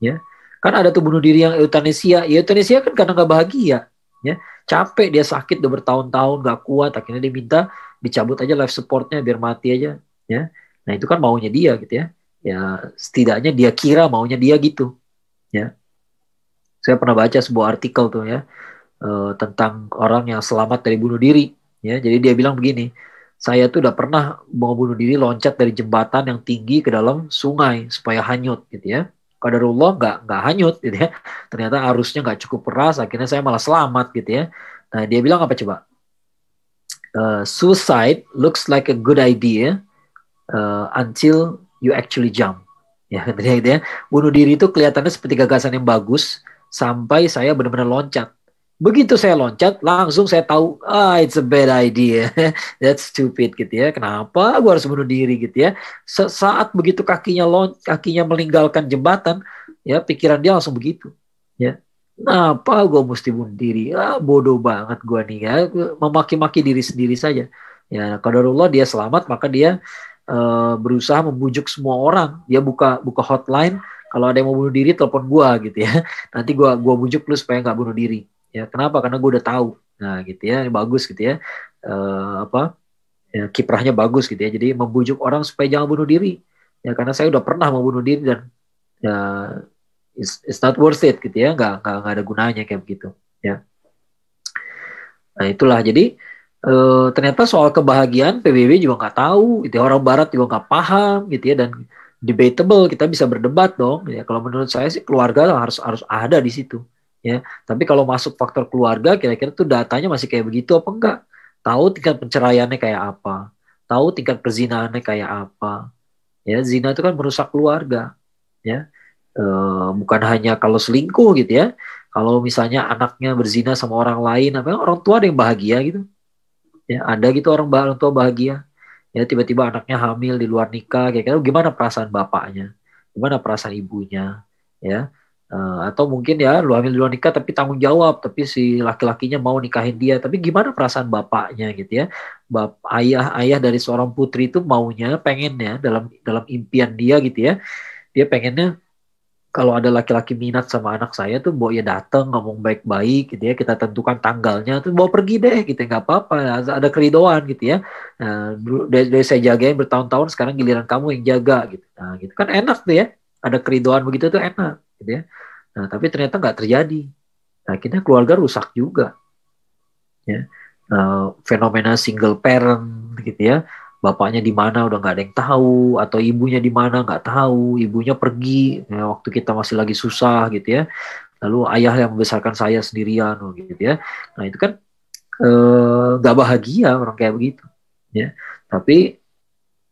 ya. Kan ada tuh bunuh diri yang euthanasia ya euthanasia kan karena nggak bahagia ya. Capek dia sakit udah bertahun-tahun nggak kuat. Akhirnya dia minta dicabut aja life supportnya biar mati aja ya. Nah itu kan maunya dia gitu ya. Ya setidaknya dia kira maunya dia gitu ya. Saya pernah baca sebuah artikel tuh ya uh, tentang orang yang selamat dari bunuh diri ya. Jadi dia bilang begini saya tuh udah pernah mau bunuh diri loncat dari jembatan yang tinggi ke dalam sungai supaya hanyut gitu ya kadarullah nggak nggak hanyut gitu ya ternyata arusnya nggak cukup keras akhirnya saya malah selamat gitu ya nah dia bilang apa coba uh, suicide looks like a good idea uh, until you actually jump. Ya, gitu ya. Bunuh diri itu kelihatannya seperti gagasan yang bagus sampai saya benar-benar loncat. Begitu saya loncat, langsung saya tahu, ah it's a bad idea, that's stupid gitu ya. Kenapa gue harus bunuh diri gitu ya? Saat begitu kakinya lon, kakinya meninggalkan jembatan, ya pikiran dia langsung begitu, ya. Kenapa gue mesti bunuh diri? Ah bodoh banget gue nih ya, memaki-maki diri sendiri saja. Ya, kadarullah dia selamat, maka dia uh, berusaha membujuk semua orang. Dia buka buka hotline, kalau ada yang mau bunuh diri telepon gue gitu ya. Nanti gue gua bujuk lu supaya nggak bunuh diri ya kenapa? Karena gue udah tahu. Nah gitu ya bagus gitu ya. Uh, apa? Ya, kiprahnya bagus gitu ya. Jadi membujuk orang supaya jangan bunuh diri. Ya karena saya udah pernah membunuh diri dan ya it's, it's not worth it gitu ya. Nggak nggak, nggak ada gunanya kayak begitu ya. Nah itulah. Jadi uh, ternyata soal kebahagiaan PBB juga nggak tahu. Gitu ya. orang Barat juga nggak paham gitu ya. Dan debatable kita bisa berdebat dong. Ya kalau menurut saya sih keluarga harus harus ada di situ ya. Tapi kalau masuk faktor keluarga, kira-kira tuh datanya masih kayak begitu apa enggak? Tahu tingkat penceraiannya kayak apa? Tahu tingkat perzinaannya kayak apa? Ya, zina itu kan merusak keluarga, ya. E, bukan hanya kalau selingkuh gitu ya. Kalau misalnya anaknya berzina sama orang lain, apa orang tua ada yang bahagia gitu. Ya, ada gitu orang orang tua bahagia. Ya, tiba-tiba anaknya hamil di luar nikah, kayak gitu. Gimana perasaan bapaknya? Gimana perasaan ibunya? Ya, Uh, atau mungkin ya lu hamil duluan nikah tapi tanggung jawab tapi si laki-lakinya mau nikahin dia. Tapi gimana perasaan bapaknya gitu ya? Bap ayah ayah dari seorang putri itu maunya pengennya dalam dalam impian dia gitu ya. Dia pengennya kalau ada laki-laki minat sama anak saya tuh bawa ya datang ngomong baik-baik gitu ya. Kita tentukan tanggalnya tuh bawa pergi deh gitu ya, nggak apa-apa ada keridoan gitu ya. Nah, dari, dari saya jagain bertahun-tahun sekarang giliran kamu yang jaga gitu. Nah gitu. Kan enak tuh ya ada keridoan begitu tuh enak gitu ya. Nah, tapi ternyata nggak terjadi. Akhirnya keluarga rusak juga. Ya. Nah, fenomena single parent gitu ya. Bapaknya di mana udah nggak ada yang tahu atau ibunya di mana nggak tahu, ibunya pergi ya, waktu kita masih lagi susah gitu ya. Lalu ayah yang membesarkan saya sendirian gitu ya. Nah, itu kan eh, nggak eh, bahagia orang kayak begitu ya. Tapi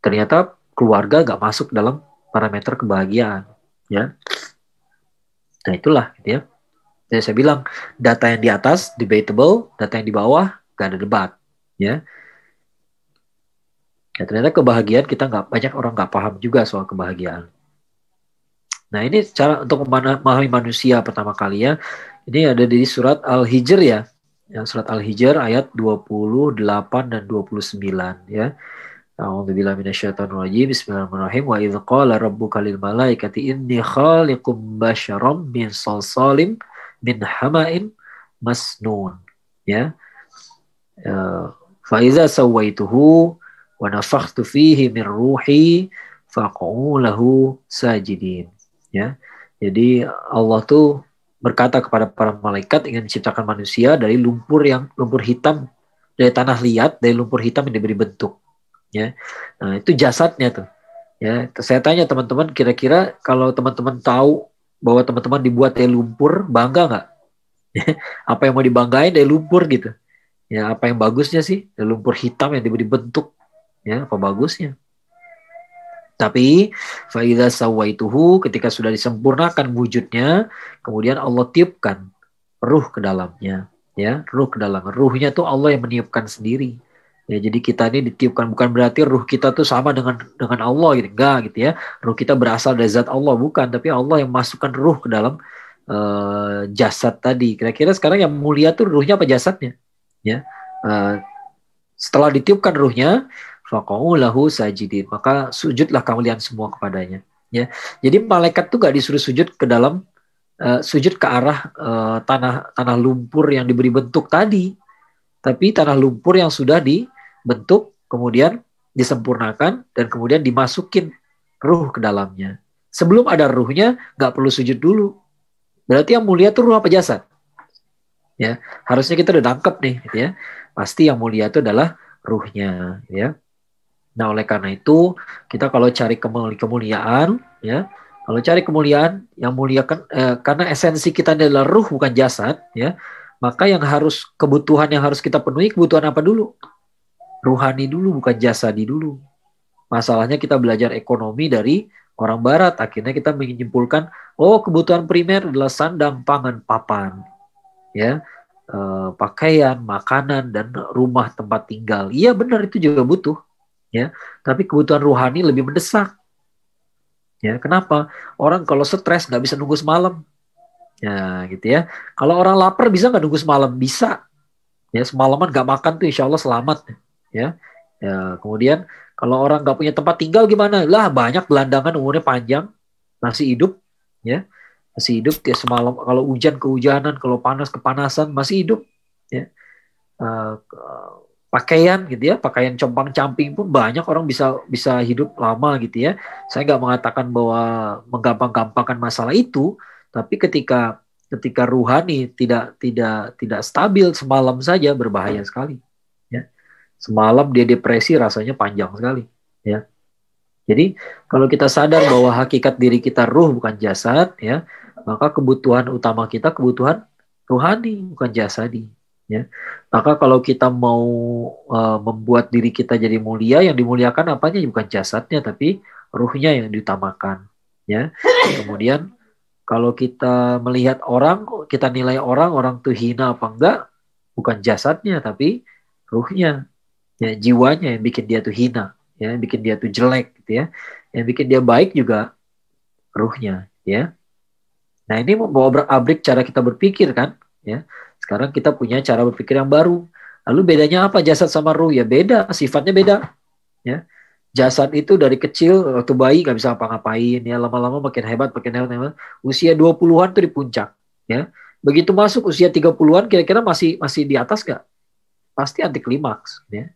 ternyata keluarga nggak masuk dalam parameter kebahagiaan ya Nah itulah gitu ya. Jadi saya bilang data yang di atas debatable, data yang di bawah gak ada debat, ya. Ya ternyata kebahagiaan kita nggak banyak orang nggak paham juga soal kebahagiaan. Nah ini cara untuk memahami manusia pertama kali ya. Ini ada di surat Al-Hijr ya. Yang surat Al-Hijr ayat 28 dan 29 ya. A'udzubillahi minasyaitonirrajim. Bismillahirrahmanirrahim. Wa idz qala rabbuka lil malaikati inni khaliqum basyaram min salsalim min hama'in masnun. Ya. Uh, fa iza sawaituhu wa nafakhtu fihi min ruhi faq'u lahu sajidin. Ya. Jadi Allah tuh berkata kepada para malaikat ingin menciptakan manusia dari lumpur yang lumpur hitam dari tanah liat dari lumpur hitam yang diberi bentuk ya. Nah itu jasadnya tuh ya. Saya tanya teman-teman kira-kira kalau teman-teman tahu bahwa teman-teman dibuat dari lumpur bangga nggak? Apa yang mau dibanggain dari lumpur gitu. Ya apa yang bagusnya sih? Dari lumpur hitam yang diberi bentuk ya apa bagusnya? Tapi faida sawaituhu ketika sudah disempurnakan wujudnya kemudian Allah tiupkan ruh ke dalamnya ya. Ruh ke dalam. Ruhnya tuh Allah yang meniupkan sendiri Ya, jadi kita ini ditiupkan bukan berarti ruh kita tuh sama dengan dengan Allah gitu. Enggak gitu ya. Ruh kita berasal dari zat Allah bukan, tapi Allah yang masukkan ruh ke dalam uh, jasad tadi. Kira-kira sekarang yang mulia tuh ruhnya apa jasadnya? Ya. Uh, setelah ditiupkan ruhnya, faqau lahu sajidin. Maka sujudlah kalian semua kepadanya. Ya. Jadi malaikat tuh gak disuruh sujud ke dalam uh, sujud ke arah uh, tanah tanah lumpur yang diberi bentuk tadi, tapi tanah lumpur yang sudah di bentuk, kemudian disempurnakan, dan kemudian dimasukin ruh ke dalamnya. Sebelum ada ruhnya, nggak perlu sujud dulu. Berarti yang mulia itu ruh apa jasad? Ya, harusnya kita udah tangkap nih, gitu ya. Pasti yang mulia itu adalah ruhnya, ya. Nah, oleh karena itu, kita kalau cari kemuliaan, ya, kalau cari kemuliaan, yang muliakan eh, karena esensi kita adalah ruh bukan jasad, ya, maka yang harus kebutuhan yang harus kita penuhi kebutuhan apa dulu? Ruhani dulu bukan jasadi dulu. Masalahnya kita belajar ekonomi dari orang barat. Akhirnya kita menyimpulkan, oh kebutuhan primer adalah sandang, pangan, papan, ya, eh, pakaian, makanan dan rumah tempat tinggal. Iya benar itu juga butuh, ya. Tapi kebutuhan rohani lebih mendesak. Ya, kenapa? Orang kalau stres nggak bisa nunggu semalam. Ya, gitu ya. Kalau orang lapar bisa nggak nunggu semalam? Bisa. Ya, semalaman nggak makan tuh insya Allah selamat. Ya, ya kemudian kalau orang nggak punya tempat tinggal gimana? Lah banyak gelandangan umurnya panjang masih hidup, ya masih hidup ya semalam kalau hujan kehujanan, kalau panas kepanasan masih hidup, ya. Uh, pakaian gitu ya, pakaian compang camping pun banyak orang bisa bisa hidup lama gitu ya. Saya nggak mengatakan bahwa menggampang-gampangkan masalah itu, tapi ketika ketika ruhani tidak tidak tidak stabil semalam saja berbahaya sekali. Semalam dia depresi rasanya panjang sekali, ya. Jadi kalau kita sadar bahwa hakikat diri kita ruh bukan jasad, ya, maka kebutuhan utama kita kebutuhan ruhani bukan jasadi, ya. Maka kalau kita mau uh, membuat diri kita jadi mulia, yang dimuliakan apanya bukan jasadnya tapi ruhnya yang diutamakan, ya. Kemudian kalau kita melihat orang, kita nilai orang, orang tuh hina apa enggak, bukan jasadnya tapi ruhnya ya jiwanya yang bikin dia tuh hina ya yang bikin dia tuh jelek gitu ya. Yang bikin dia baik juga ruhnya ya. Nah ini membawa berakabrik cara kita berpikir kan ya. Sekarang kita punya cara berpikir yang baru. Lalu bedanya apa jasad sama ruh? Ya beda sifatnya beda ya. Jasad itu dari kecil waktu bayi nggak bisa apa-ngapain ya. Lama-lama makin hebat makin hebat, hebat. usia 20-an tuh di puncak ya. Begitu masuk usia 30-an kira-kira masih masih di atas nggak? Pasti anti klimaks ya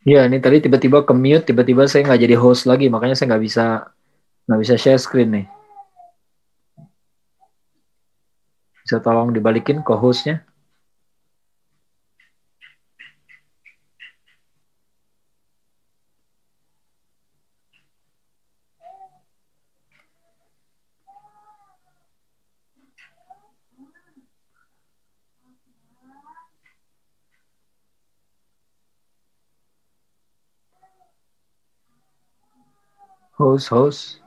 Ya, ini tadi tiba-tiba ke mute, tiba-tiba saya nggak jadi host lagi, makanya saya nggak bisa nggak bisa share screen nih. Bisa tolong dibalikin ke hostnya? Host host.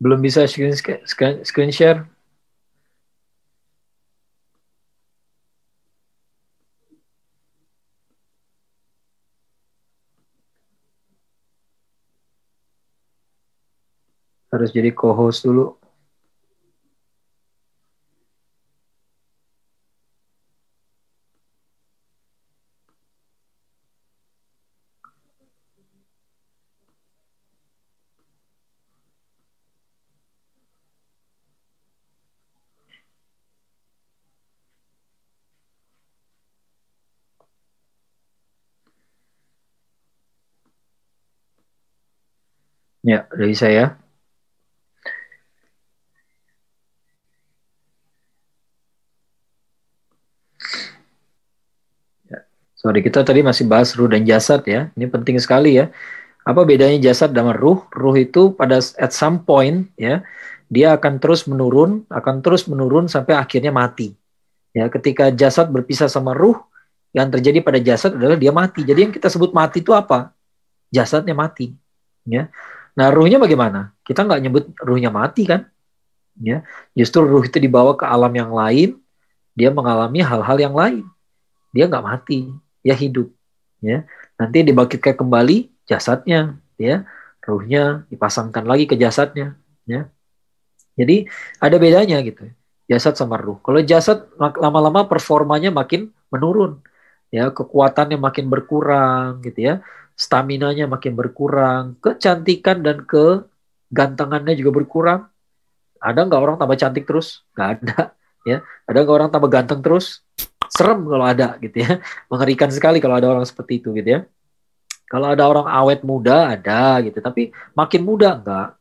Belum bisa screen, screen, screen share harus jadi co-host dulu. Ya, dari saya. Sorry, kita tadi masih bahas ruh dan jasad ya. Ini penting sekali ya. Apa bedanya jasad dengan ruh? Ruh itu pada at some point ya, dia akan terus menurun, akan terus menurun sampai akhirnya mati. Ya, ketika jasad berpisah sama ruh, yang terjadi pada jasad adalah dia mati. Jadi yang kita sebut mati itu apa? Jasadnya mati. Ya. Nah, ruhnya bagaimana? Kita nggak nyebut ruhnya mati kan? Ya, justru ruh itu dibawa ke alam yang lain, dia mengalami hal-hal yang lain. Dia nggak mati, dia hidup. Ya, nanti dibangkitkan kembali jasadnya, ya, ruhnya dipasangkan lagi ke jasadnya. Ya, jadi ada bedanya gitu, jasad sama ruh. Kalau jasad lama-lama performanya makin menurun, ya, kekuatannya makin berkurang, gitu ya, stamina-nya makin berkurang, kecantikan dan kegantengannya juga berkurang, ada nggak orang tambah cantik terus? Nggak ada. Ya, ada nggak orang tambah ganteng terus? Serem kalau ada gitu ya. Mengerikan sekali kalau ada orang seperti itu gitu ya. Kalau ada orang awet muda ada gitu, tapi makin muda enggak.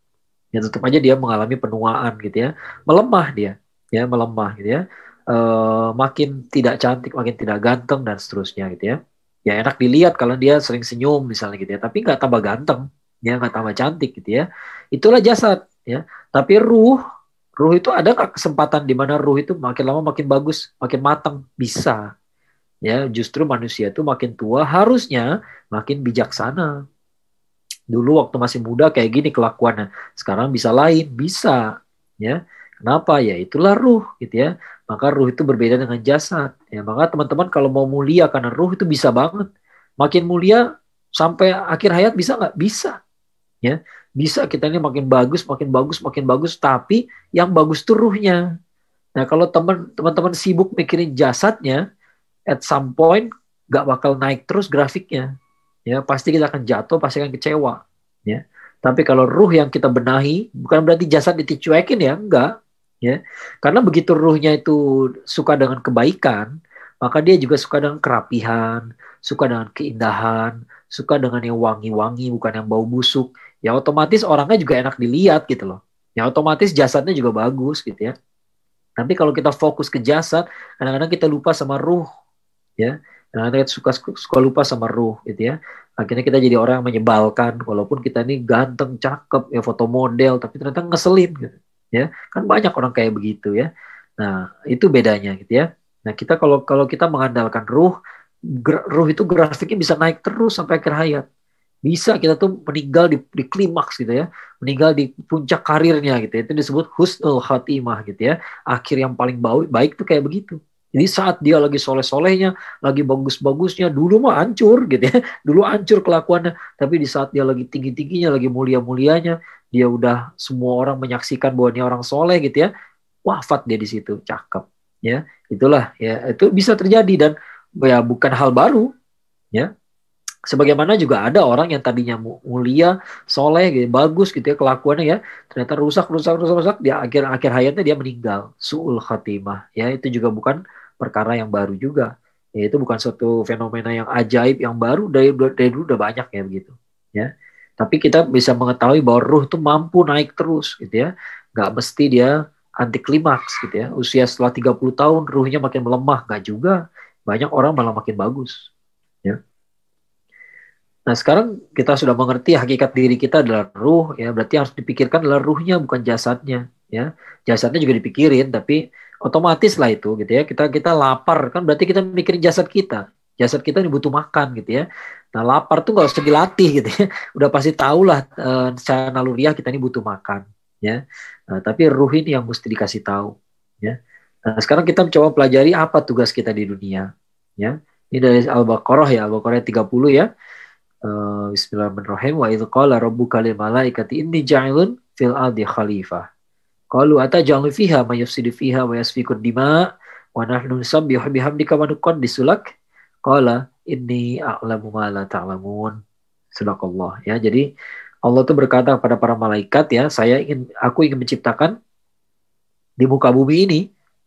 Ya tetap aja dia mengalami penuaan gitu ya. Melemah dia, ya melemah gitu ya. E, makin tidak cantik, makin tidak ganteng dan seterusnya gitu ya. Ya enak dilihat kalau dia sering senyum misalnya gitu ya, tapi nggak tambah ganteng, ya nggak tambah cantik gitu ya. Itulah jasad ya. Tapi ruh, ruh itu ada kesempatan di mana ruh itu makin lama makin bagus, makin matang? Bisa. Ya, justru manusia itu makin tua harusnya makin bijaksana. Dulu waktu masih muda kayak gini kelakuannya, sekarang bisa lain, bisa. Ya, kenapa? Ya itulah ruh, gitu ya. Maka ruh itu berbeda dengan jasad. Ya, maka teman-teman kalau mau mulia karena ruh itu bisa banget. Makin mulia sampai akhir hayat bisa nggak? Bisa. Ya, bisa kita ini makin bagus, makin bagus, makin bagus, tapi yang bagus tuh ruhnya. Nah kalau teman teman sibuk mikirin jasadnya, at some point gak bakal naik terus grafiknya. Ya pasti kita akan jatuh, pasti akan kecewa. Ya. Tapi kalau ruh yang kita benahi, bukan berarti jasad dicuekin ya, enggak. Ya, karena begitu ruhnya itu suka dengan kebaikan, maka dia juga suka dengan kerapihan, suka dengan keindahan, suka dengan yang wangi-wangi, bukan yang bau busuk ya otomatis orangnya juga enak dilihat gitu loh. Ya otomatis jasadnya juga bagus gitu ya. Tapi kalau kita fokus ke jasad, kadang-kadang kita lupa sama ruh, ya. Kadang-kadang kita suka suka lupa sama ruh, gitu ya. Akhirnya kita jadi orang yang menyebalkan, walaupun kita ini ganteng, cakep, ya foto model, tapi ternyata ngeselin, gitu. Ya, kan banyak orang kayak begitu ya. Nah, itu bedanya, gitu ya. Nah, kita kalau kalau kita mengandalkan ruh, ruh itu grafiknya bisa naik terus sampai akhir hayat bisa kita tuh meninggal di, di klimaks gitu ya. Meninggal di puncak karirnya gitu ya. Itu disebut husnul khatimah gitu ya. Akhir yang paling baik baik tuh kayak begitu. Jadi saat dia lagi soleh-solehnya lagi bagus-bagusnya dulu mah hancur gitu ya. Dulu hancur kelakuannya. Tapi di saat dia lagi tinggi-tingginya lagi mulia-mulianya dia udah semua orang menyaksikan bahwa dia orang soleh gitu ya. Wafat dia di situ. Cakep ya. Itulah ya. Itu bisa terjadi dan ya bukan hal baru ya Sebagaimana juga ada orang yang tadinya mulia, soleh, gitu, bagus gitu ya kelakuannya ya, ternyata rusak, rusak, rusak, rusak, di akhir akhir hayatnya dia meninggal, suul khatimah. Ya itu juga bukan perkara yang baru juga. Ya itu bukan suatu fenomena yang ajaib yang baru dari dari dulu udah banyak ya begitu. Ya. Tapi kita bisa mengetahui bahwa ruh itu mampu naik terus gitu ya. Gak mesti dia anti klimaks gitu ya. Usia setelah 30 tahun ruhnya makin melemah, gak juga. Banyak orang malah makin bagus. Nah sekarang kita sudah mengerti hakikat diri kita adalah ruh ya. Berarti harus dipikirkan adalah ruhnya bukan jasadnya ya. Jasadnya juga dipikirin tapi otomatis lah itu gitu ya. Kita kita lapar kan berarti kita mikirin jasad kita. Jasad kita ini butuh makan gitu ya. Nah lapar tuh nggak usah dilatih gitu ya. Udah pasti tahu lah e, secara naluriah kita ini butuh makan ya. Nah, tapi ruh ini yang mesti dikasih tahu ya. Nah sekarang kita mencoba pelajari apa tugas kita di dunia ya. Ini dari al-baqarah ya. Al-baqarah 30 ya Uh, Bismillahirrahmanirrahim. Wa idh qala rabbuka lil malaikati inni ja'ilun fil ardi khalifah. Qalu ataj'alu fiha may yufsidu fiha wa yasfiku dima wa nahnu nusabbihu bihamdika wa nuqaddisu lak. Qala inni a'lamu ma la ta'lamun. Sadaqallah ya. Jadi Allah itu berkata kepada para malaikat ya, saya ingin aku ingin menciptakan di muka bumi ini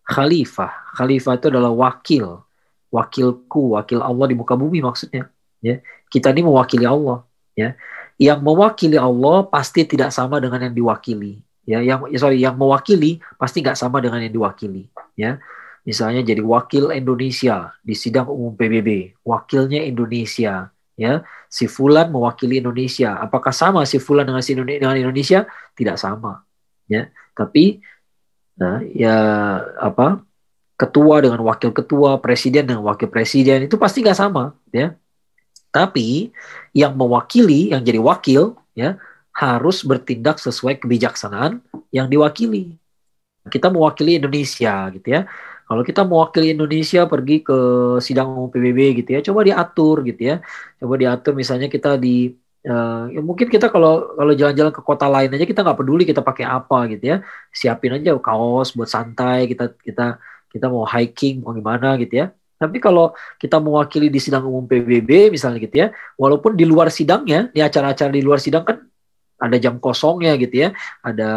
khalifah. Khalifah itu adalah wakil, wakilku, wakil Allah di muka bumi maksudnya ya kita ini mewakili Allah ya. Yang mewakili Allah pasti tidak sama dengan yang diwakili ya. Yang ya sorry yang mewakili pasti nggak sama dengan yang diwakili ya. Misalnya jadi wakil Indonesia di sidang umum PBB wakilnya Indonesia ya. Si Fulan mewakili Indonesia apakah sama si Fulan dengan si Indonesia, dengan Indonesia? Tidak sama ya. Tapi nah ya apa ketua dengan wakil ketua presiden dengan wakil presiden itu pasti nggak sama ya tapi yang mewakili, yang jadi wakil, ya harus bertindak sesuai kebijaksanaan yang diwakili. kita mewakili Indonesia gitu ya. Kalau kita mewakili Indonesia pergi ke sidang umum PBB gitu ya, coba diatur gitu ya. Coba diatur misalnya kita di uh, ya mungkin kita kalau kalau jalan-jalan ke kota lain aja kita nggak peduli kita pakai apa gitu ya. Siapin aja kaos buat santai, kita kita kita mau hiking mau gimana gitu ya. Tapi kalau kita mewakili di sidang umum PBB misalnya gitu ya, walaupun di luar sidangnya, di acara-acara di luar sidang kan ada jam kosongnya gitu ya, ada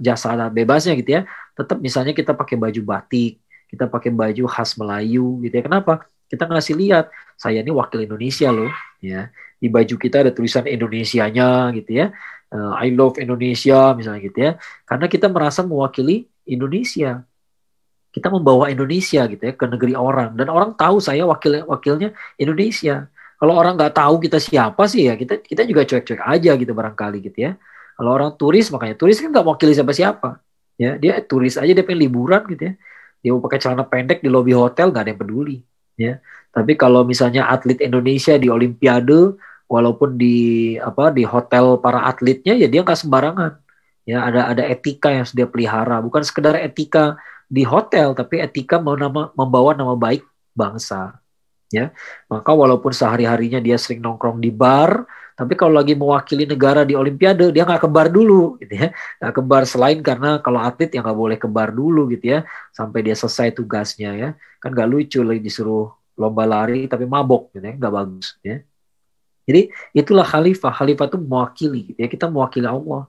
jasa bebasnya gitu ya. Tetap misalnya kita pakai baju batik, kita pakai baju khas Melayu gitu ya. Kenapa? Kita ngasih lihat, saya ini wakil Indonesia loh, ya. Di baju kita ada tulisan Indonesianya gitu ya. Uh, I love Indonesia misalnya gitu ya. Karena kita merasa mewakili Indonesia. Kita membawa Indonesia gitu ya ke negeri orang. Dan orang tahu saya wakil wakilnya Indonesia. Kalau orang nggak tahu kita siapa sih ya kita kita juga cuek-cuek aja gitu barangkali gitu ya. Kalau orang turis makanya turis kan nggak mewakili siapa-siapa. Ya dia turis aja dia pengen liburan gitu ya. Dia mau pakai celana pendek di lobi hotel nggak ada yang peduli ya. Tapi kalau misalnya atlet Indonesia di Olimpiade walaupun di apa di hotel para atletnya ya dia nggak sembarangan. Ya ada ada etika yang sudah pelihara. Bukan sekedar etika di hotel tapi etika mau nama, membawa nama baik bangsa ya maka walaupun sehari harinya dia sering nongkrong di bar tapi kalau lagi mewakili negara di Olimpiade, dia nggak kebar dulu, gitu ya. Nggak kebar selain karena kalau atlet yang nggak boleh kebar dulu, gitu ya, sampai dia selesai tugasnya ya. Kan nggak lucu lagi disuruh lomba lari tapi mabok, gitu ya, nggak bagus, ya. Jadi itulah khalifah. Khalifah itu mewakili, gitu ya. Kita mewakili Allah.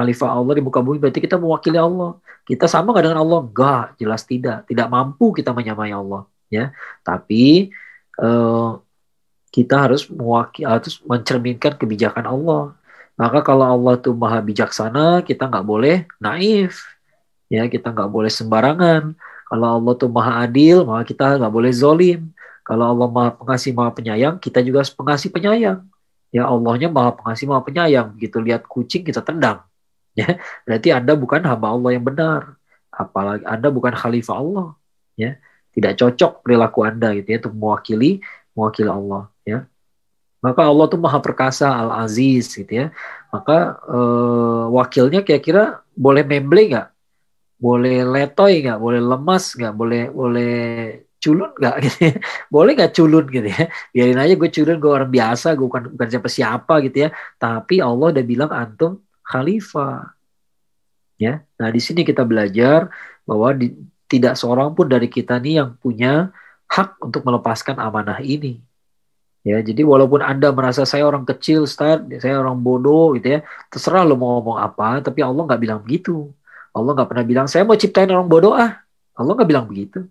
Khalifah Allah di muka bumi berarti kita mewakili Allah. Kita sama nggak dengan Allah? Enggak, jelas tidak. Tidak mampu kita menyamai Allah, ya. Tapi uh, kita harus mewakili harus mencerminkan kebijakan Allah. Maka kalau Allah tuh maha bijaksana, kita nggak boleh naif, ya kita nggak boleh sembarangan. Kalau Allah tuh maha adil, maka kita nggak boleh zolim. Kalau Allah maha pengasih, maha penyayang, kita juga harus pengasih penyayang. Ya Allahnya maha pengasih, maha penyayang. Begitu lihat kucing kita tendang. Ya, berarti Anda bukan hamba Allah yang benar. Apalagi Anda bukan khalifah Allah. Ya, tidak cocok perilaku Anda gitu ya untuk mewakili mewakili Allah ya. Maka Allah tuh maha perkasa al aziz gitu ya. Maka eh, wakilnya kira-kira boleh memble nggak? Boleh letoy nggak? Boleh lemas nggak? Boleh boleh culun nggak? Gitu ya. Boleh nggak culun gitu ya? Biarin aja gue culun gue orang biasa gue bukan bukan siapa siapa gitu ya. Tapi Allah udah bilang antum khalifah ya nah di sini kita belajar bahwa di, tidak seorang pun dari kita nih yang punya hak untuk melepaskan amanah ini. Ya, jadi walaupun Anda merasa saya orang kecil, start, saya orang bodoh gitu ya, terserah lo mau ngomong apa, tapi Allah nggak bilang begitu. Allah nggak pernah bilang, saya mau ciptain orang bodoh ah. Allah nggak bilang begitu.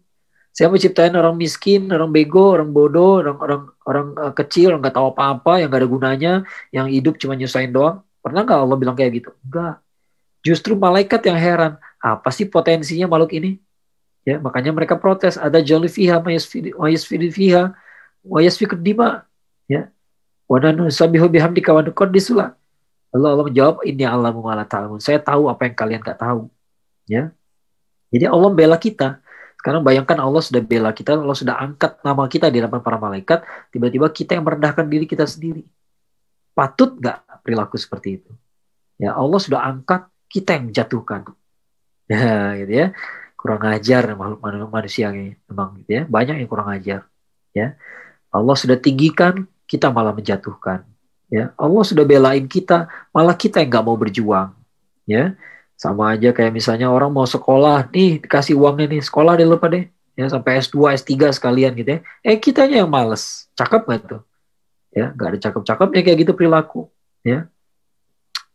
Saya mau ciptain orang miskin, orang bego, orang bodoh, orang orang orang uh, kecil, orang nggak tahu apa-apa, yang nggak ada gunanya, yang hidup cuma nyusahin doang. Pernah nggak Allah bilang kayak gitu? Enggak. Justru malaikat yang heran, apa sih potensinya makhluk ini? Ya, makanya mereka protes. Ada jali fiha mayasfidi fiha wa yasfikud dima. Ya. Wa nanu sabihu bihamdika wa nuqaddisula. Allah, Allah menjawab, ini Allah mala ta'lamun. Saya tahu apa yang kalian gak tahu. Ya. Jadi Allah bela kita. Sekarang bayangkan Allah sudah bela kita, Allah sudah angkat nama kita di hadapan para malaikat, tiba-tiba kita yang merendahkan diri kita sendiri. Patut nggak perilaku seperti itu? Ya Allah sudah angkat, kita yang menjatuhkan. Ya, gitu ya. Kurang ajar makhluk manusia memang gitu ya. Banyak yang kurang ajar ya. Allah sudah tinggikan kita malah menjatuhkan ya. Allah sudah belain kita malah kita yang nggak mau berjuang ya. Sama aja kayak misalnya orang mau sekolah nih dikasih uangnya nih sekolah deh lupa deh. Ya sampai S2 S3 sekalian gitu ya. Eh kitanya yang males. Cakep gak tuh? Ya nggak ada cakep-cakepnya kayak gitu perilaku ya.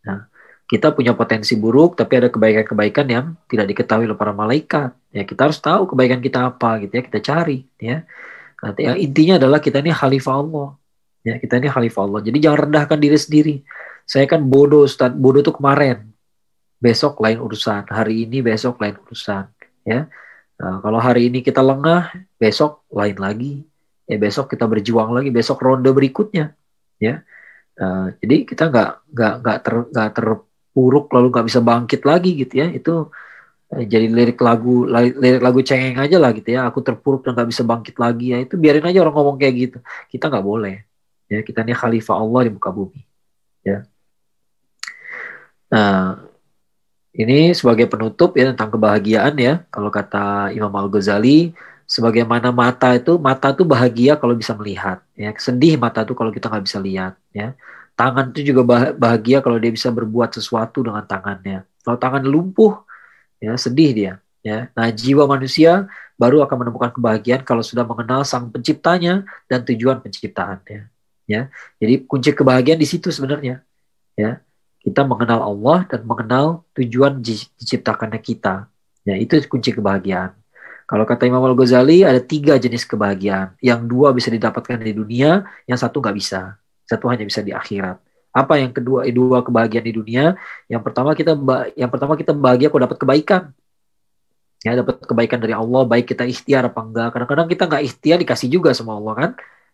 Nah kita punya potensi buruk tapi ada kebaikan-kebaikan yang tidak diketahui oleh para malaikat. Ya kita harus tahu kebaikan kita apa gitu ya kita cari ya. Nanti yang intinya adalah kita ini khalifah Allah. Ya kita ini khalifah Allah. Jadi jangan rendahkan diri sendiri. Saya kan bodoh Ustaz. Bodoh tuh kemarin. Besok lain urusan. Hari ini besok lain urusan. Ya. Nah, kalau hari ini kita lengah besok lain lagi. Ya besok kita berjuang lagi. Besok ronde berikutnya. Ya Uh, jadi kita nggak nggak nggak ter nggak ter buruk lalu nggak bisa bangkit lagi gitu ya. Itu eh, jadi lirik lagu lirik lagu cengeng aja lah gitu ya. Aku terpuruk dan nggak bisa bangkit lagi ya. Itu biarin aja orang ngomong kayak gitu. Kita nggak boleh. Ya kita ini khalifah Allah di muka bumi. Ya. Nah ini sebagai penutup ya tentang kebahagiaan ya. Kalau kata Imam Al Ghazali, sebagaimana mata itu mata itu bahagia kalau bisa melihat. Ya, sedih mata itu kalau kita nggak bisa lihat. Ya, tangan itu juga bahagia kalau dia bisa berbuat sesuatu dengan tangannya. Kalau tangan lumpuh, ya sedih dia. Ya, nah jiwa manusia baru akan menemukan kebahagiaan kalau sudah mengenal sang penciptanya dan tujuan penciptaannya. Ya, jadi kunci kebahagiaan di situ sebenarnya. Ya, kita mengenal Allah dan mengenal tujuan diciptakannya kita. Ya, itu kunci kebahagiaan. Kalau kata Imam Al-Ghazali ada tiga jenis kebahagiaan. Yang dua bisa didapatkan di dunia, yang satu nggak bisa. Satu hanya bisa di akhirat. Apa yang kedua? Dua kebahagiaan di dunia. Yang pertama kita yang pertama kita bahagia kalau dapat kebaikan. Ya, dapat kebaikan dari Allah, baik kita ikhtiar apa enggak. Kadang-kadang kita nggak ikhtiar dikasih juga sama Allah kan.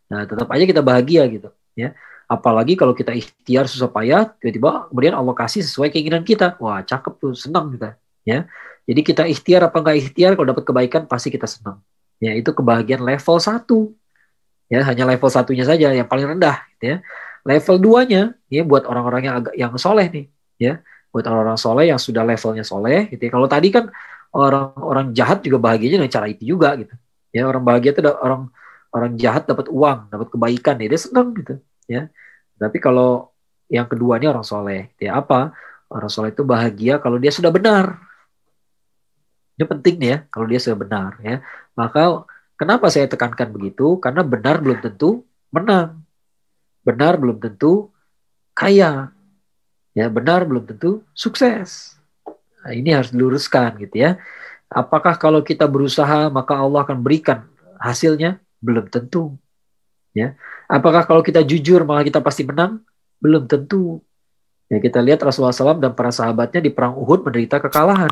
Nah, tetap aja kita bahagia gitu. Ya, Apalagi kalau kita ikhtiar susah payah, tiba-tiba kemudian Allah kasih sesuai keinginan kita. Wah, cakep tuh, senang kita. Ya, jadi kita ikhtiar apa enggak ikhtiar, kalau dapat kebaikan pasti kita senang. Ya, itu kebahagiaan level satu. Ya, hanya level satunya saja yang paling rendah. Gitu ya. Level duanya, ya buat orang-orang yang agak yang soleh nih, ya, buat orang-orang soleh yang sudah levelnya soleh. Gitu ya. Kalau tadi kan orang-orang jahat juga bahagianya dengan cara itu juga gitu. Ya, orang bahagia itu orang orang jahat dapat uang, dapat kebaikan, ya, dia senang gitu ya. Tapi kalau yang kedua ini orang soleh, ya apa? Orang soleh itu bahagia kalau dia sudah benar. Ini penting nih ya, kalau dia sudah benar ya. Maka kenapa saya tekankan begitu? Karena benar belum tentu menang. Benar belum tentu kaya. Ya, benar belum tentu sukses. Nah, ini harus diluruskan gitu ya. Apakah kalau kita berusaha maka Allah akan berikan hasilnya? Belum tentu. Ya, apakah kalau kita jujur malah kita pasti menang? Belum tentu. Ya kita lihat Rasulullah SAW dan para sahabatnya di perang Uhud menderita kekalahan.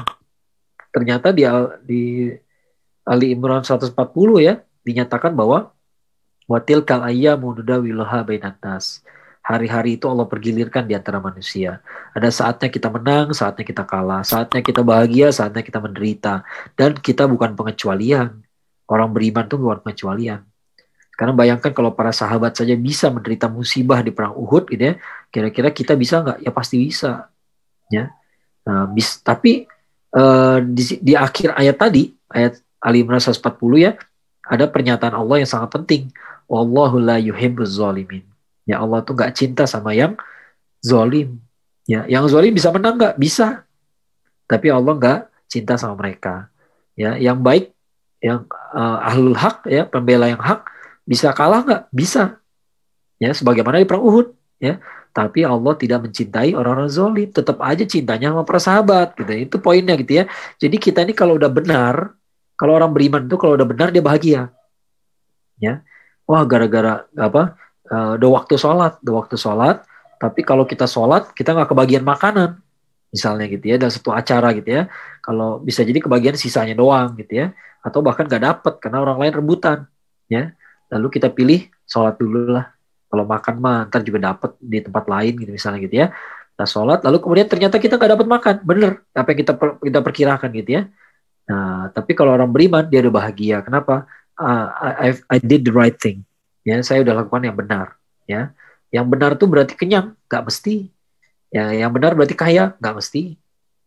Ternyata di, di Ali Imran 140 ya dinyatakan bahwa watil kal ayyamu nudawilaha bainanas. Hari-hari itu Allah pergilirkan di antara manusia. Ada saatnya kita menang, saatnya kita kalah, saatnya kita bahagia, saatnya kita menderita. Dan kita bukan pengecualian. Orang beriman itu bukan pengecualian. Karena bayangkan kalau para sahabat saja bisa menderita musibah di perang Uhud gitu ya, kira-kira kita bisa nggak? Ya pasti bisa. Ya. Nah, bis, tapi uh, di, di akhir ayat tadi, ayat Ali Imran 140 ya, ada pernyataan Allah yang sangat penting. Wallahu la yuhibbuz zalimin. Ya Allah tuh nggak cinta sama yang zolim. Ya, yang zolim bisa menang nggak? Bisa. Tapi Allah nggak cinta sama mereka. Ya, yang baik, yang uh, ahlul hak, ya pembela yang hak, bisa kalah nggak? Bisa. Ya, sebagaimana di perang Uhud. Ya, tapi Allah tidak mencintai orang-orang zolim. Tetap aja cintanya sama para sahabat. Gitu. Itu poinnya gitu ya. Jadi kita ini kalau udah benar, kalau orang beriman itu kalau udah benar dia bahagia. Ya, wah gara-gara apa? Uh, udah waktu sholat, udah waktu sholat. Tapi kalau kita sholat, kita nggak kebagian makanan misalnya gitu ya dalam satu acara gitu ya kalau bisa jadi kebagian sisanya doang gitu ya atau bahkan nggak dapet karena orang lain rebutan ya lalu kita pilih sholat dulu lah kalau makan mah ntar juga dapat di tempat lain gitu misalnya gitu ya. Kita sholat lalu kemudian ternyata kita nggak dapat makan. Bener apa yang kita per, kita perkirakan gitu ya. Nah tapi kalau orang beriman dia udah bahagia. Kenapa? Uh, I, I did the right thing. Ya saya udah lakukan yang benar ya. Yang benar tuh berarti kenyang nggak mesti. Ya yang benar berarti kaya nggak mesti.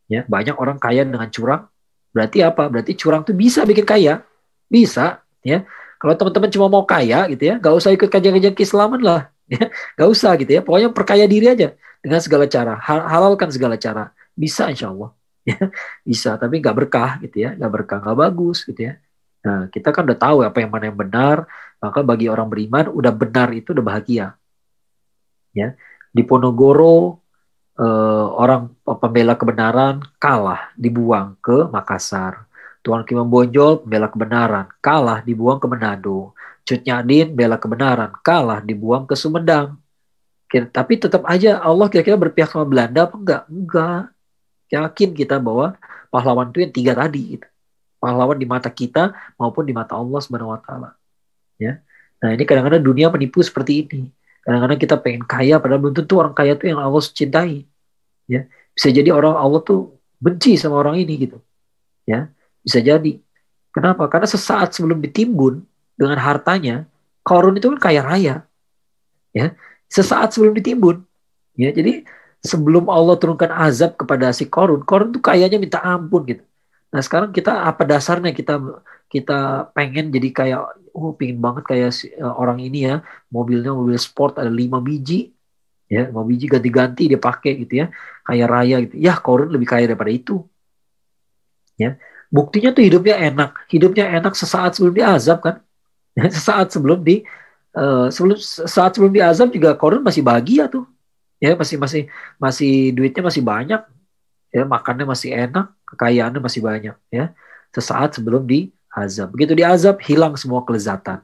Ya banyak orang kaya dengan curang. Berarti apa? Berarti curang tuh bisa bikin kaya. Bisa ya kalau teman-teman cuma mau kaya gitu ya, gak usah ikut kajian-kajian keislaman lah. Ya, gak usah gitu ya. Pokoknya perkaya diri aja dengan segala cara. Halalkan segala cara. Bisa insya Allah. Ya, bisa, tapi gak berkah gitu ya. Gak berkah, gak bagus gitu ya. Nah, kita kan udah tahu apa yang mana yang benar. Maka bagi orang beriman, udah benar itu udah bahagia. Ya, di Ponorogo eh, orang pembela kebenaran kalah dibuang ke Makassar Tuan Kimam Bonjol bela kebenaran, kalah dibuang ke Manado. Cut Nyadin bela kebenaran, kalah dibuang ke Sumedang. Kira, tapi tetap aja Allah kira-kira berpihak sama Belanda apa enggak? Enggak. Yakin kita bahwa pahlawan itu yang tiga tadi. Gitu. Pahlawan di mata kita maupun di mata Allah Subhanahu wa taala. Ya. Nah, ini kadang-kadang dunia menipu seperti ini. Kadang-kadang kita pengen kaya padahal belum tentu orang kaya itu yang Allah cintai. Ya. Bisa jadi orang Allah tuh benci sama orang ini gitu. Ya bisa jadi. Kenapa? Karena sesaat sebelum ditimbun dengan hartanya, Korun itu kan kaya raya. Ya, sesaat sebelum ditimbun. Ya, jadi sebelum Allah turunkan azab kepada si Korun, Korun tuh kayaknya minta ampun gitu. Nah sekarang kita apa dasarnya kita kita pengen jadi kayak oh pingin banget kayak si, uh, orang ini ya mobilnya mobil sport ada lima biji ya lima biji ganti-ganti dia pakai gitu ya kayak raya gitu ya Korun lebih kaya daripada itu ya buktinya tuh hidupnya enak. Hidupnya enak sesaat sebelum diazab kan? Sesaat sebelum di uh, sebelum saat sebelum diazab juga Korun masih bahagia tuh. Ya masih masih masih duitnya masih banyak. Ya makannya masih enak kekayaannya masih banyak. Ya sesaat sebelum diazab begitu diazab hilang semua kelezatan.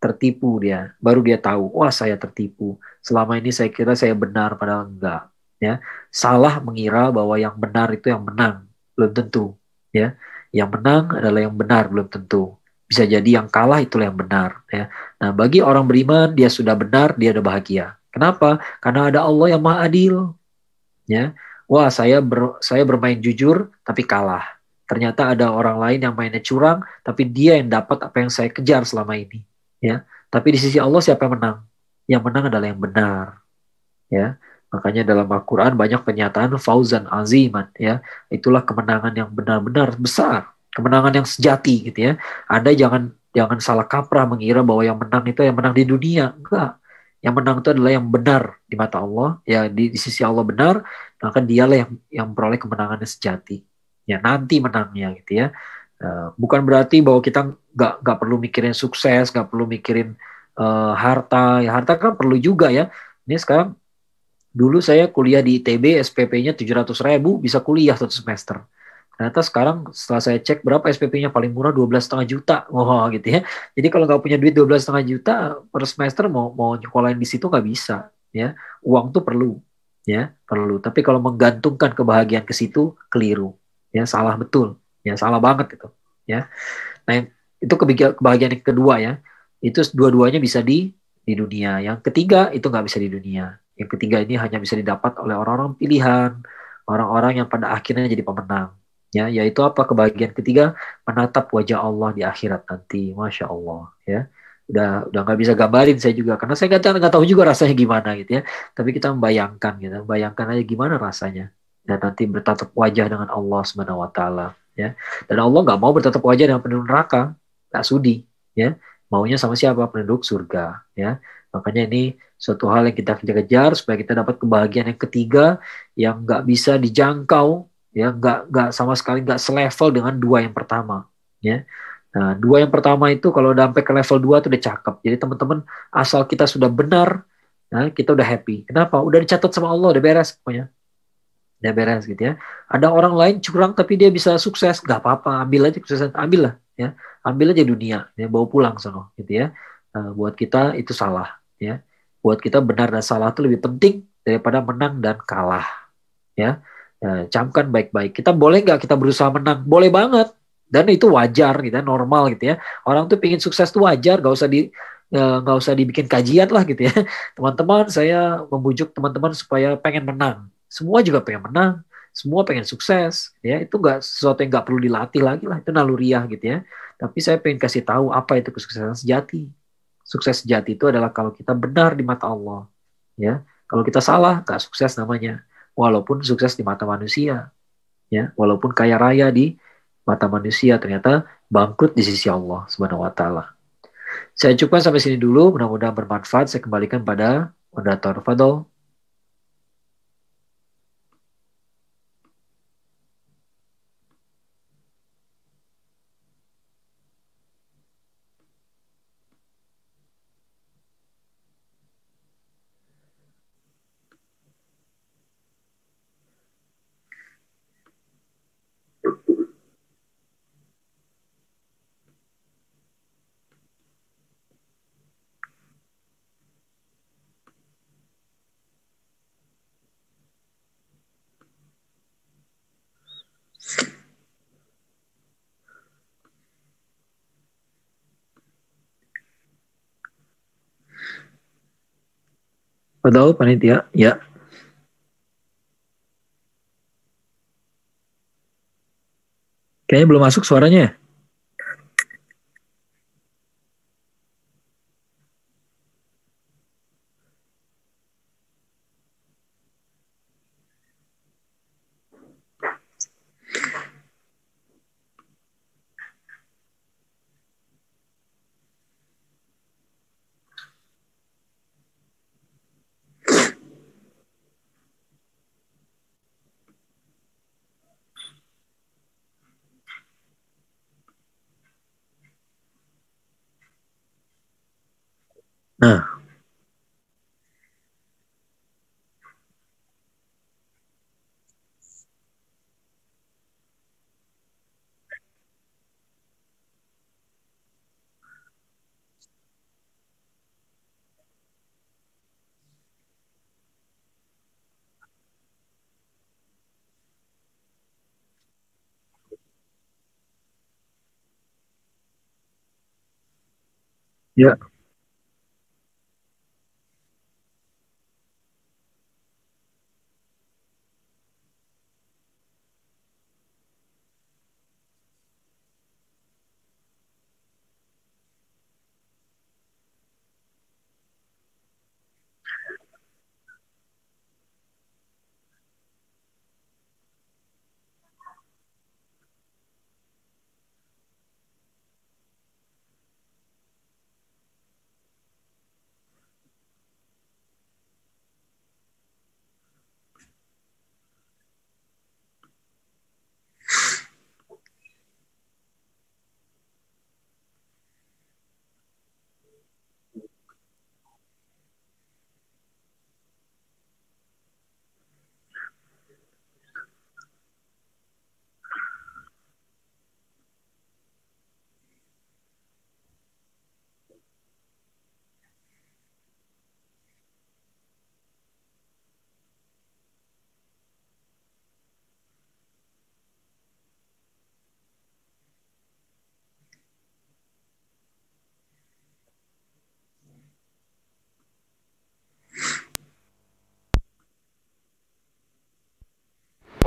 Tertipu dia. Baru dia tahu wah saya tertipu. Selama ini saya kira saya benar padahal enggak. Ya salah mengira bahwa yang benar itu yang menang. Belum tentu. Ya yang menang adalah yang benar belum tentu bisa jadi yang kalah itulah yang benar ya nah bagi orang beriman dia sudah benar dia udah bahagia Kenapa? Karena ada Allah yang Maha Adil. Ya. Wah, saya ber, saya bermain jujur tapi kalah. Ternyata ada orang lain yang mainnya curang tapi dia yang dapat apa yang saya kejar selama ini. Ya. Tapi di sisi Allah siapa yang menang? Yang menang adalah yang benar. Ya. Makanya dalam Al-Qur'an banyak pernyataan fauzan aziman ya. Itulah kemenangan yang benar-benar besar, kemenangan yang sejati gitu ya. Anda jangan jangan salah kaprah mengira bahwa yang menang itu yang menang di dunia. Enggak yang menang itu adalah yang benar di mata Allah ya di, di sisi Allah benar maka dialah yang yang memperoleh kemenangan sejati ya nanti menangnya gitu ya uh, bukan berarti bahwa kita nggak nggak perlu mikirin sukses nggak perlu mikirin uh, harta ya harta kan perlu juga ya ini sekarang dulu saya kuliah di ITB SPP-nya 700 ribu bisa kuliah satu semester Ternyata sekarang setelah saya cek berapa SPP-nya paling murah 12,5 juta. Wah wow, gitu ya. Jadi kalau nggak punya duit 12,5 juta per semester mau mau nyekolahin di situ nggak bisa ya. Uang tuh perlu ya, perlu. Tapi kalau menggantungkan kebahagiaan ke situ keliru. Ya, salah betul. Ya, salah banget itu ya. Nah, itu kebahagiaan yang kedua ya. Itu dua-duanya bisa di di dunia. Yang ketiga itu nggak bisa di dunia. Yang ketiga ini hanya bisa didapat oleh orang-orang pilihan, orang-orang yang pada akhirnya jadi pemenang ya. Yaitu apa? Kebahagiaan ketiga menatap wajah Allah di akhirat nanti. Masya Allah ya. Udah udah nggak bisa gambarin saya juga karena saya nggak nggak tahu juga rasanya gimana gitu ya. Tapi kita membayangkan gitu bayangkan aja gimana rasanya. Dan nanti bertatap wajah dengan Allah subhanahu wa taala ya. Dan Allah nggak mau bertatap wajah dengan penduduk neraka. Nggak sudi ya. Maunya sama siapa? Penduduk surga ya makanya ini suatu hal yang kita kejar supaya kita dapat kebahagiaan yang ketiga yang nggak bisa dijangkau ya nggak nggak sama sekali nggak selevel dengan dua yang pertama ya. Nah dua yang pertama itu kalau udah sampai ke level dua tuh udah cakep. Jadi teman-teman asal kita sudah benar nah kita udah happy. Kenapa? Udah dicatat sama Allah udah beres pokoknya. Udah beres gitu ya. Ada orang lain curang tapi dia bisa sukses nggak apa-apa ambil aja kesuksesan ambil lah ya. Ambil aja dunia ya bawa pulang sono gitu ya. Nah, buat kita itu salah ya buat kita benar dan salah itu lebih penting daripada menang dan kalah ya Ya, camkan baik-baik. Kita boleh nggak kita berusaha menang? Boleh banget. Dan itu wajar gitu ya, normal gitu ya. Orang tuh pingin sukses tuh wajar, nggak usah di ya, nggak usah dibikin kajian lah gitu ya. Teman-teman, saya membujuk teman-teman supaya pengen menang. Semua juga pengen menang, semua pengen sukses ya. Itu nggak sesuatu yang nggak perlu dilatih lagi lah, itu naluriah gitu ya. Tapi saya pengen kasih tahu apa itu kesuksesan sejati. Sukses sejati itu adalah kalau kita benar di mata Allah. Ya, kalau kita salah, nggak sukses namanya walaupun sukses di mata manusia, ya, walaupun kaya raya di mata manusia, ternyata bangkrut di sisi Allah Subhanahu wa taala. Saya cukupkan sampai sini dulu, mudah-mudahan bermanfaat. Saya kembalikan pada moderator Fadol. Betul, panitia. Ya. Kayaknya belum masuk suaranya. Ya.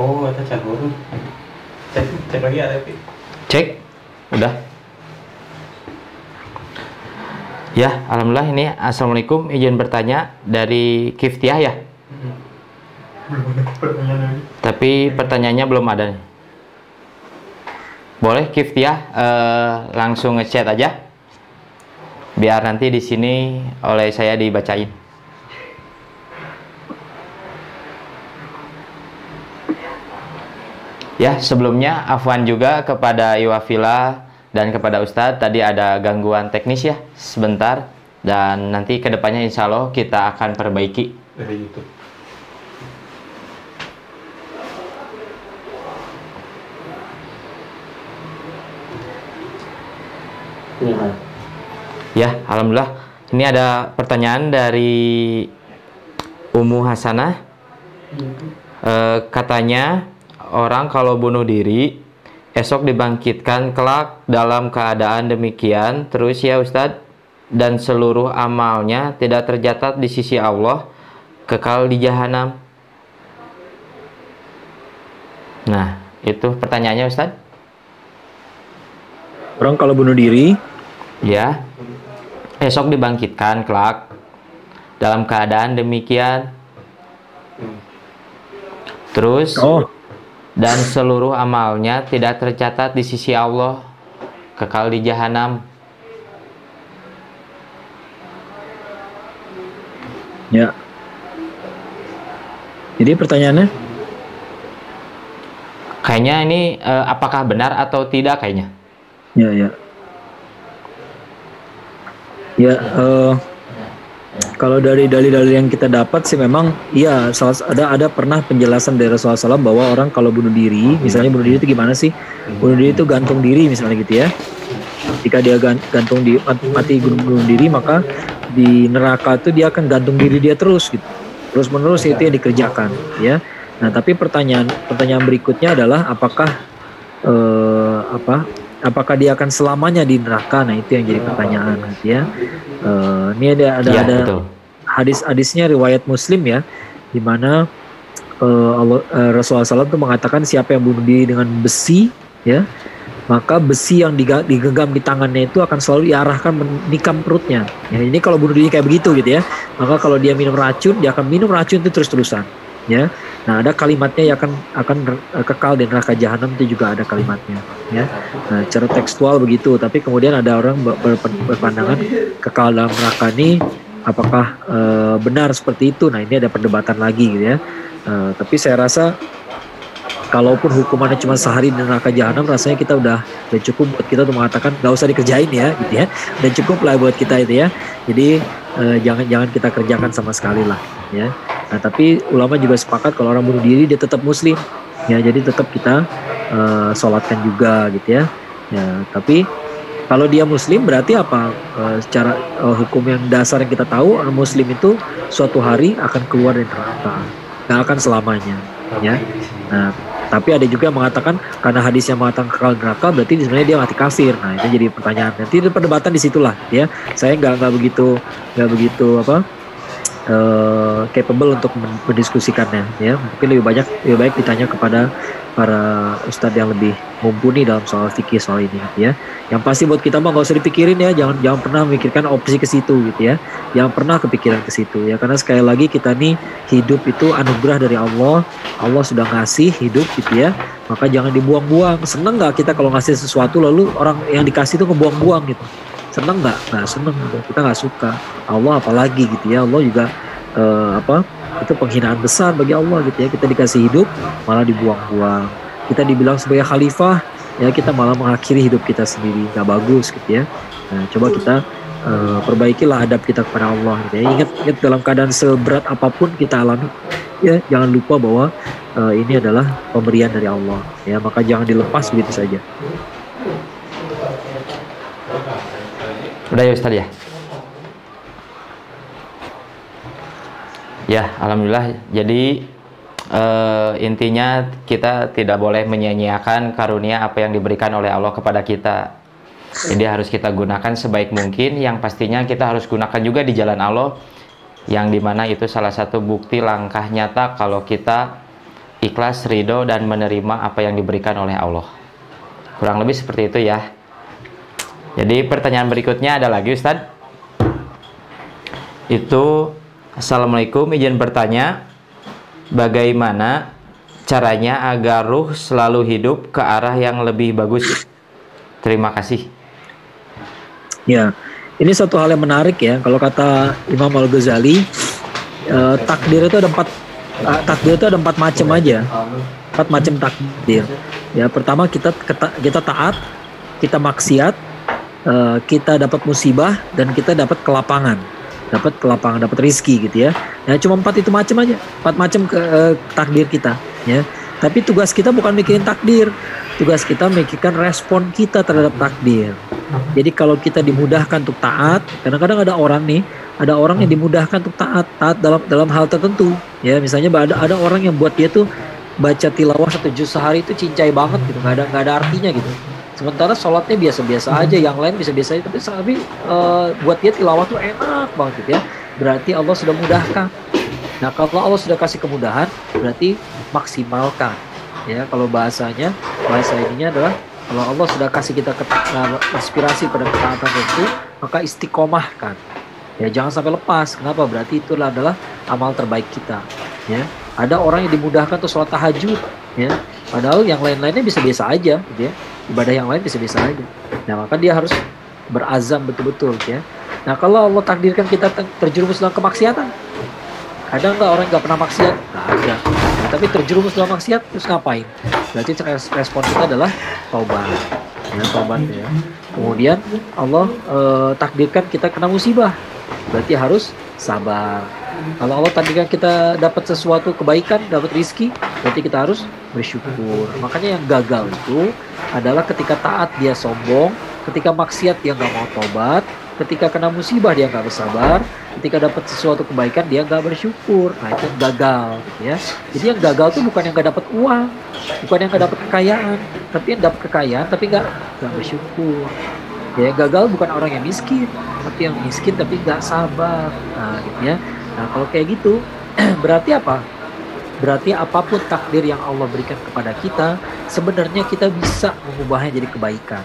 Oh, ada campur. Cek, cek lagi Pi. Cek, udah. Ya, alhamdulillah ini assalamualaikum. Izin bertanya dari Kiftiah ya. Belum ada pertanyaan. Tapi pertanyaannya belum ada. Boleh Kiftiah eh, langsung ngechat aja. Biar nanti di sini oleh saya dibacain. Ya, sebelumnya Afwan juga kepada Iwafila dan kepada Ustadz tadi ada gangguan teknis ya sebentar dan nanti ke depannya insya Allah kita akan perbaiki. Dari YouTube. Ya, alhamdulillah. Ini ada pertanyaan dari Umu Hasanah. Eh, katanya orang kalau bunuh diri esok dibangkitkan kelak dalam keadaan demikian terus ya Ustadz dan seluruh amalnya tidak tercatat di sisi Allah kekal di jahanam. Nah, itu pertanyaannya Ustadz. orang kalau bunuh diri, Ya. Esok dibangkitkan kelak dalam keadaan demikian. Terus oh, dan seluruh amalnya tidak tercatat di sisi Allah kekal di jahanam. ya. Jadi pertanyaannya, Kayaknya ini eh, apakah benar atau tidak kayaknya? ya ya. Ya, eh, kalau dari dalil-dalil yang kita dapat sih memang iya ada ada pernah penjelasan dari Rasulullah SAW bahwa orang kalau bunuh diri, misalnya bunuh diri itu gimana sih? Bunuh diri itu gantung diri misalnya gitu ya. Jika dia gan- gantung di mati, mati bunuh diri maka di neraka itu dia akan gantung diri dia terus gitu. Terus menerus itu yang dikerjakan ya. Nah, tapi pertanyaan pertanyaan berikutnya adalah apakah eh, apa apakah dia akan selamanya di neraka? Nah, itu yang jadi pertanyaan gitu ya. Eh, ini ada ada ya, ada betul. hadis-hadisnya riwayat Muslim ya, di mana eh, Allah, eh, Rasulullah SAW itu mengatakan siapa yang bunuh diri dengan besi, ya, maka besi yang digenggam di tangannya itu akan selalu diarahkan menikam perutnya. Ya, ini kalau bunuh diri kayak begitu gitu ya, maka kalau dia minum racun, dia akan minum racun itu terus-terusan. Ya, nah ada kalimatnya yang akan akan eh, kekal di neraka jahanam itu juga ada kalimatnya. Ya, nah cara tekstual begitu, tapi kemudian ada orang ber- ber- berpandangan kekal dalam neraka ini apakah eh, benar seperti itu? Nah ini ada perdebatan lagi gitu ya. Eh, tapi saya rasa kalaupun hukumannya cuma sehari di neraka jahanam, rasanya kita udah udah cukup buat kita untuk mengatakan nggak usah dikerjain ya, gitu ya. Dan cukup lah buat kita itu ya. Jadi uh, jangan jangan kita kerjakan sama sekali lah ya nah tapi ulama juga sepakat kalau orang bunuh diri dia tetap muslim ya jadi tetap kita uh, sholatkan juga gitu ya ya tapi kalau dia muslim berarti apa uh, secara uh, hukum yang dasar yang kita tahu orang muslim itu suatu hari akan keluar dari neraka nggak akan selamanya ya nah tapi ada juga yang mengatakan karena hadis yang mengatakan kekal neraka berarti sebenarnya dia mati kafir. Nah itu jadi pertanyaan. Nanti perdebatan di situlah ya. Saya nggak nggak begitu nggak begitu apa uh, capable untuk mendiskusikannya ya. Mungkin lebih banyak lebih baik ditanya kepada para ustadz yang lebih mumpuni dalam soal fikih soal ini ya. Yang pasti buat kita mah nggak usah dipikirin ya, jangan jangan pernah memikirkan opsi ke situ gitu ya. Jangan pernah kepikiran ke situ ya, karena sekali lagi kita nih hidup itu anugerah dari Allah. Allah sudah ngasih hidup gitu ya, maka jangan dibuang-buang. Seneng nggak kita kalau ngasih sesuatu lalu orang yang dikasih itu ngebuang-buang gitu? Seneng nggak? Nggak seneng. Kita nggak suka. Allah apalagi gitu ya. Allah juga uh, apa itu penghinaan besar bagi Allah gitu ya kita dikasih hidup malah dibuang-buang kita dibilang sebagai khalifah ya kita malah mengakhiri hidup kita sendiri nggak bagus gitu ya nah, coba kita uh, perbaikilah adab kita kepada Allah gitu ya ingat ingat dalam keadaan seberat apa pun kita alami ya jangan lupa bahwa uh, ini adalah pemberian dari Allah ya maka jangan dilepas begitu saja udah ya Ustaz ya Ya, alhamdulillah. Jadi uh, intinya kita tidak boleh menyia-nyiakan karunia apa yang diberikan oleh Allah kepada kita. Jadi harus kita gunakan sebaik mungkin. Yang pastinya kita harus gunakan juga di jalan Allah, yang di mana itu salah satu bukti langkah nyata kalau kita ikhlas, ridho dan menerima apa yang diberikan oleh Allah. Kurang lebih seperti itu ya. Jadi pertanyaan berikutnya ada lagi Ustadz. Itu Assalamualaikum, izin bertanya, bagaimana caranya agar ruh selalu hidup ke arah yang lebih bagus? Terima kasih. Ya, ini satu hal yang menarik ya. Kalau kata Imam Al Ghazali, eh, takdir itu ada empat eh, takdir itu ada empat macam aja, empat macam takdir. Ya, pertama kita kita taat, kita maksiat, eh, kita dapat musibah dan kita dapat kelapangan dapat kelapangan, dapat rizki gitu ya. Ya cuma empat itu macam aja, empat macam ke uh, takdir kita ya. Tapi tugas kita bukan mikirin takdir, tugas kita memikirkan respon kita terhadap takdir. Jadi kalau kita dimudahkan untuk taat, kadang-kadang ada orang nih, ada orang yang dimudahkan untuk taat, taat dalam dalam hal tertentu. Ya misalnya ada ada orang yang buat dia tuh baca tilawah satu juz sehari itu cincai banget gitu, nggak ada nggak ada artinya gitu sementara sholatnya biasa-biasa hmm. aja yang lain bisa-biasa aja. Tapi tapi uh, buat dia tilawah tuh enak banget gitu ya. Berarti Allah sudah mudahkan. Nah kalau Allah sudah kasih kemudahan berarti maksimalkan. Ya kalau bahasanya bahasa ininya adalah kalau Allah sudah kasih kita uh, inspirasi pada ketaatan itu maka istiqomahkan. Ya jangan sampai lepas. Kenapa? Berarti itu adalah amal terbaik kita. Ya ada orang yang dimudahkan tuh sholat tahajud. Ya padahal yang lain-lainnya bisa biasa aja gitu ya ibadah yang lain bisa-bisa aja. Nah maka dia harus berazam betul-betul ya. Nah kalau Allah takdirkan kita terjerumus dalam kemaksiatan, ada nggak orang nggak pernah maksiat? Nggak ada. Nah, tapi terjerumus dalam maksiat terus ngapain? Berarti respon kita adalah taubat. Ya, taubat ya. Kemudian Allah e, takdirkan kita kena musibah, berarti harus sabar kalau Allah tadikan kita dapat sesuatu kebaikan, dapat rizki, berarti kita harus bersyukur. Makanya yang gagal itu adalah ketika taat dia sombong, ketika maksiat dia nggak mau tobat, ketika kena musibah dia nggak bersabar, ketika dapat sesuatu kebaikan dia nggak bersyukur. Nah itu gagal, ya. Jadi yang gagal tuh bukan yang nggak dapat uang, bukan yang nggak dapat kekayaan, tapi yang dapat kekayaan tapi nggak nggak bersyukur. Ya, gagal bukan orang yang miskin, tapi yang miskin tapi nggak sabar. Nah, gitu ya. Nah, kalau kayak gitu, berarti apa? Berarti apa pun takdir yang Allah berikan kepada kita, sebenarnya kita bisa mengubahnya jadi kebaikan.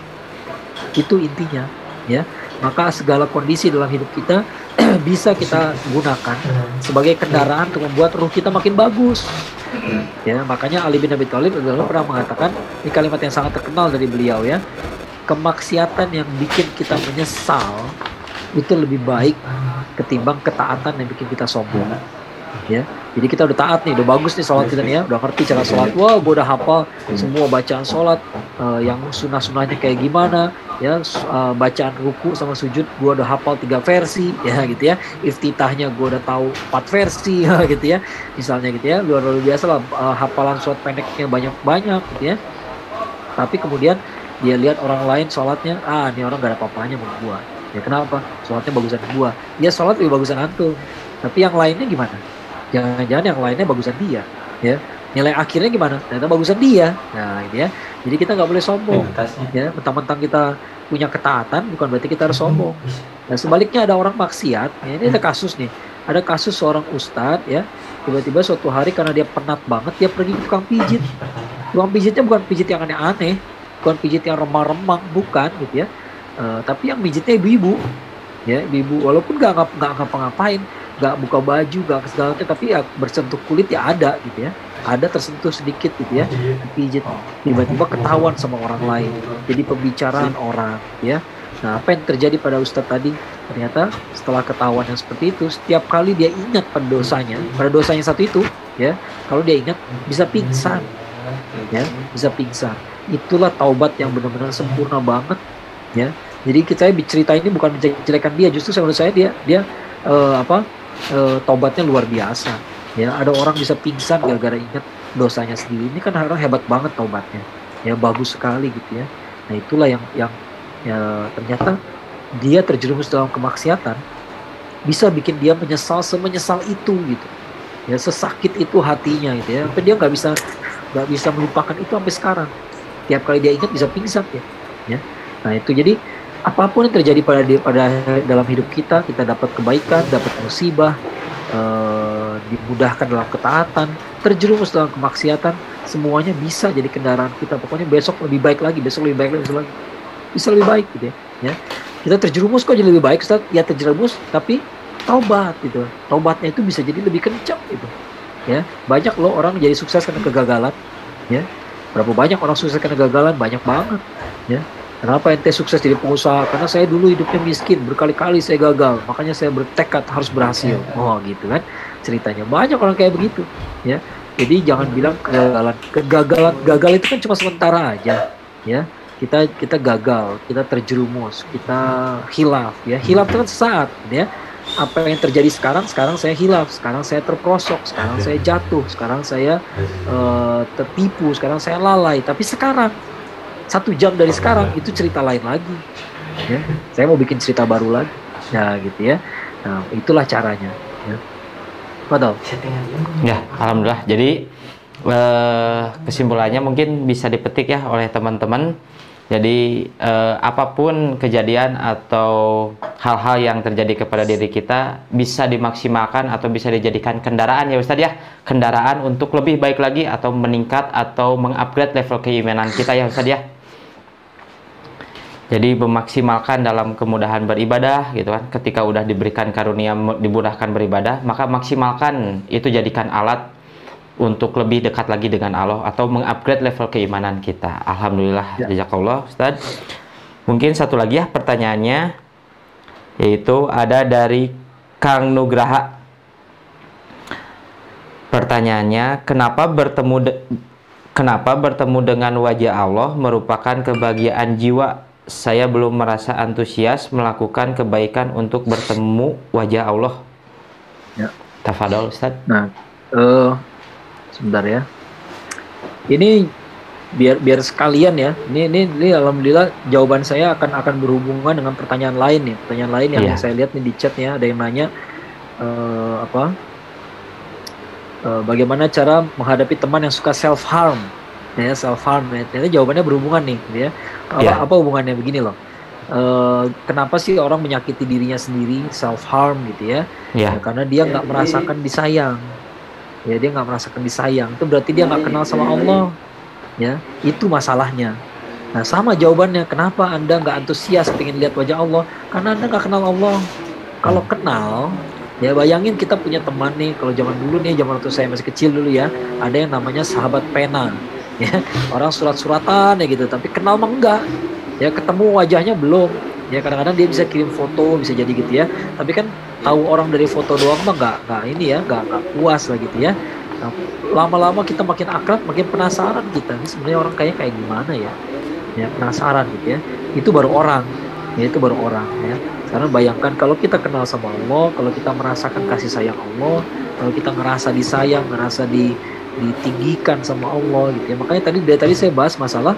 Itu intinya, ya. Maka segala kondisi dalam hidup kita bisa kita gunakan sebagai kendaraan untuk membuat ruh kita makin bagus. Ya, makanya Ali bin Abi Thalib adalah pernah mengatakan ini kalimat yang sangat terkenal dari beliau ya. Kemaksiatan yang bikin kita menyesal itu lebih baik ketimbang ketaatan yang bikin kita sombong. ya jadi kita udah taat nih udah bagus nih sholat kita nih ya udah ngerti cara sholat. wah gue udah hafal semua bacaan sholat uh, yang sunnah sunnahnya kayak gimana ya uh, bacaan ruku sama sujud gue udah hafal tiga versi ya gitu ya. Iftitahnya gue udah tahu empat versi ya gitu ya. Misalnya gitu ya luar biasa lah uh, hafalan sholat pendeknya banyak banyak gitu ya. Tapi kemudian dia lihat orang lain sholatnya ah ini orang gak ada apa-apanya menurut gua ya kenapa? Sholatnya bagusan gua. Ya sholat lebih bagusan antum. Tapi yang lainnya gimana? Jangan-jangan yang lainnya bagusan dia ya. Nilai akhirnya gimana? Ternyata bagusan dia. Nah ini ya. Jadi kita nggak boleh sombong ya. Mentang-mentang kita punya ketaatan bukan berarti kita harus sombong. Nah sebaliknya ada orang maksiat ya, ini ada kasus nih. Ada kasus seorang ustadz ya. Tiba-tiba suatu hari karena dia penat banget dia pergi ke tukang pijit. Tukang pijitnya bukan pijit yang aneh-aneh bukan pijit yang remang-remang bukan gitu ya uh, tapi yang pijitnya ibu-ibu. Ya ibu-ibu. Walaupun nggak nggak ngapa-ngapain nggak buka baju nggak segala tapi ya bersentuh kulit ya ada gitu ya. Ada tersentuh sedikit gitu ya. Pijit tiba-tiba ketahuan sama orang lain. Jadi pembicaraan orang ya. Nah apa yang terjadi pada Ustadz tadi? Ternyata setelah ketahuan yang seperti itu setiap kali dia ingat pada dosanya pada dosanya satu itu ya kalau dia ingat bisa pingsan ya bisa pingsan. Itulah taubat yang benar-benar sempurna banget ya jadi kita cerita ini bukan menjelekan dia justru menurut saya dia dia uh, apa uh, taubatnya luar biasa. Ya ada orang bisa pingsan gara-gara ingat dosanya sendiri. Ini kan orang hebat banget taubatnya ya bagus sekali gitu ya. Nah itulah yang yang ya ternyata dia terjerumus dalam kemaksiatan bisa bikin dia menyesal semenyesal itu gitu. Ya sesakit itu hatinya gitu ya. Tapi dia nggak bisa nggak bisa melupakan itu sampai sekarang. Tiap kali dia ingat bisa pingsan ya. Ya. Nah itu. Jadi apa pun yang terjadi pada pada dalam hidup kita kita dapat kebaikan dapat musibah eh, dimudahkan dalam ketaatan terjerumus dalam kemaksiatan semuanya bisa jadi kendaraan kita. Pokoknya besok lebih baik lagi besok lebih baik lagi besok lagi. Bisa lebih baik gitu ya, ya. kita terjerumus kok jadi lebih baik Ustaz? Ya terjerumus tapi taubat gitu. Taubatnya itu bisa jadi lebih kencang gitu ya. Banyak loh orang jadi sukses karena kegagalan ya. Berapa banyak orang sukses karena kegagalan? Banyak banget ya kenapa ente sukses jadi pengusaha? Karena saya dulu hidupnya miskin berkali-kali saya gagal. Makanya saya bertekad harus berhasil. Oh gitu kan? Ceritanya. Banyak orang kayak begitu ya. Jadi jangan bilang kegagalan. Kegagalan gagal itu kan cuma sementara aja ya. Kita kita gagal kita terjerumus kita hilaf ya. Hilaf itu kan sesaat ya. Apa yang terjadi sekarang sekarang saya hilaf. Sekarang saya terprosok sekarang saya jatuh sekarang saya uh, tertipu sekarang saya lalai. Tapi sekarang satu jam dari sekarang itu cerita lain lagi. Ya saya mau bikin cerita baru lagi. Ya gitu ya. Nah itulah caranya ya. Padahal. ya alhamdulillah. Jadi uh, kesimpulannya mungkin bisa dipetik ya oleh teman-teman. Jadi eh, apa pun kejadian atau hal-hal yang terjadi kepada diri kita bisa dimaksimalkan atau bisa dijadikan kendaraan ya Ustadz ya, kendaraan untuk lebih baik lagi atau meningkat atau mengupgrade level keimanan kita ya Ustadz ya. Jadi memaksimalkan dalam kemudahan beribadah gitu kan. Ketika udah diberikan karunia dimudahkan beribadah, maka maksimalkan itu jadikan alat untuk lebih dekat lagi dengan Allah atau mengupgrade level keimanan kita. Alhamdulillah, ya. jazakallah Ustaz. Mungkin satu lagi ya pertanyaannya yaitu ada dari Kang Nugraha. Pertanyaannya, kenapa bertemu kenapa bertemu dengan wajah Allah merupakan kebahagiaan jiwa? Saya belum merasa antusias melakukan kebaikan untuk bertemu wajah Allah. Ya. Tafadol Ustaz. Nah, uh, sebentar ya ini biar biar sekalian ya ini ini, ini alhamdulillah jawaban saya akan akan berhubungan dengan pertanyaan lain nih pertanyaan lain yang yeah. saya lihat nih di chatnya ada yang nanya uh, apa uh, bagaimana cara menghadapi teman yang suka self harm ya self harm ya. Ternyata jawabannya berhubungan nih gitu ya. Apa, yeah. apa hubungannya? Begini loh. Uh, kenapa sih orang menyakiti dirinya sendiri self harm gitu ya? Yeah. ya karena dia nggak merasakan disayang. Ya dia nggak merasakan disayang. Itu berarti dia nggak kenal sama Allah. Ya itu masalahnya. Nah sama jawabannya. Kenapa anda nggak antusias pengen lihat wajah Allah? Karena anda nggak kenal Allah. Kalau kenal ya bayangin kita punya teman nih. Kalau zaman dulu nih zaman waktu saya masih kecil dulu ya ada yang namanya sahabat pena ya orang surat-suratan ya gitu tapi kenal mah enggak. Ya ketemu wajahnya belum. Ya kadang-kadang dia bisa kirim foto bisa jadi gitu ya. Tapi kan tahu orang dari foto doang mah nggak nggak ini ya nggak nggak puas lah gitu ya. Nah, lama-lama kita makin akrab makin penasaran kita. Ini sebenarnya orang kayak kayak gimana ya? Ya penasaran gitu ya. Itu baru orang. Ya itu baru orang ya. Karena bayangkan kalau kita kenal sama Allah kalau kita merasakan kasih sayang Allah kalau kita ngerasa disayang ngerasa di ditinggikan sama Allah gitu ya. Makanya tadi dari tadi saya bahas masalah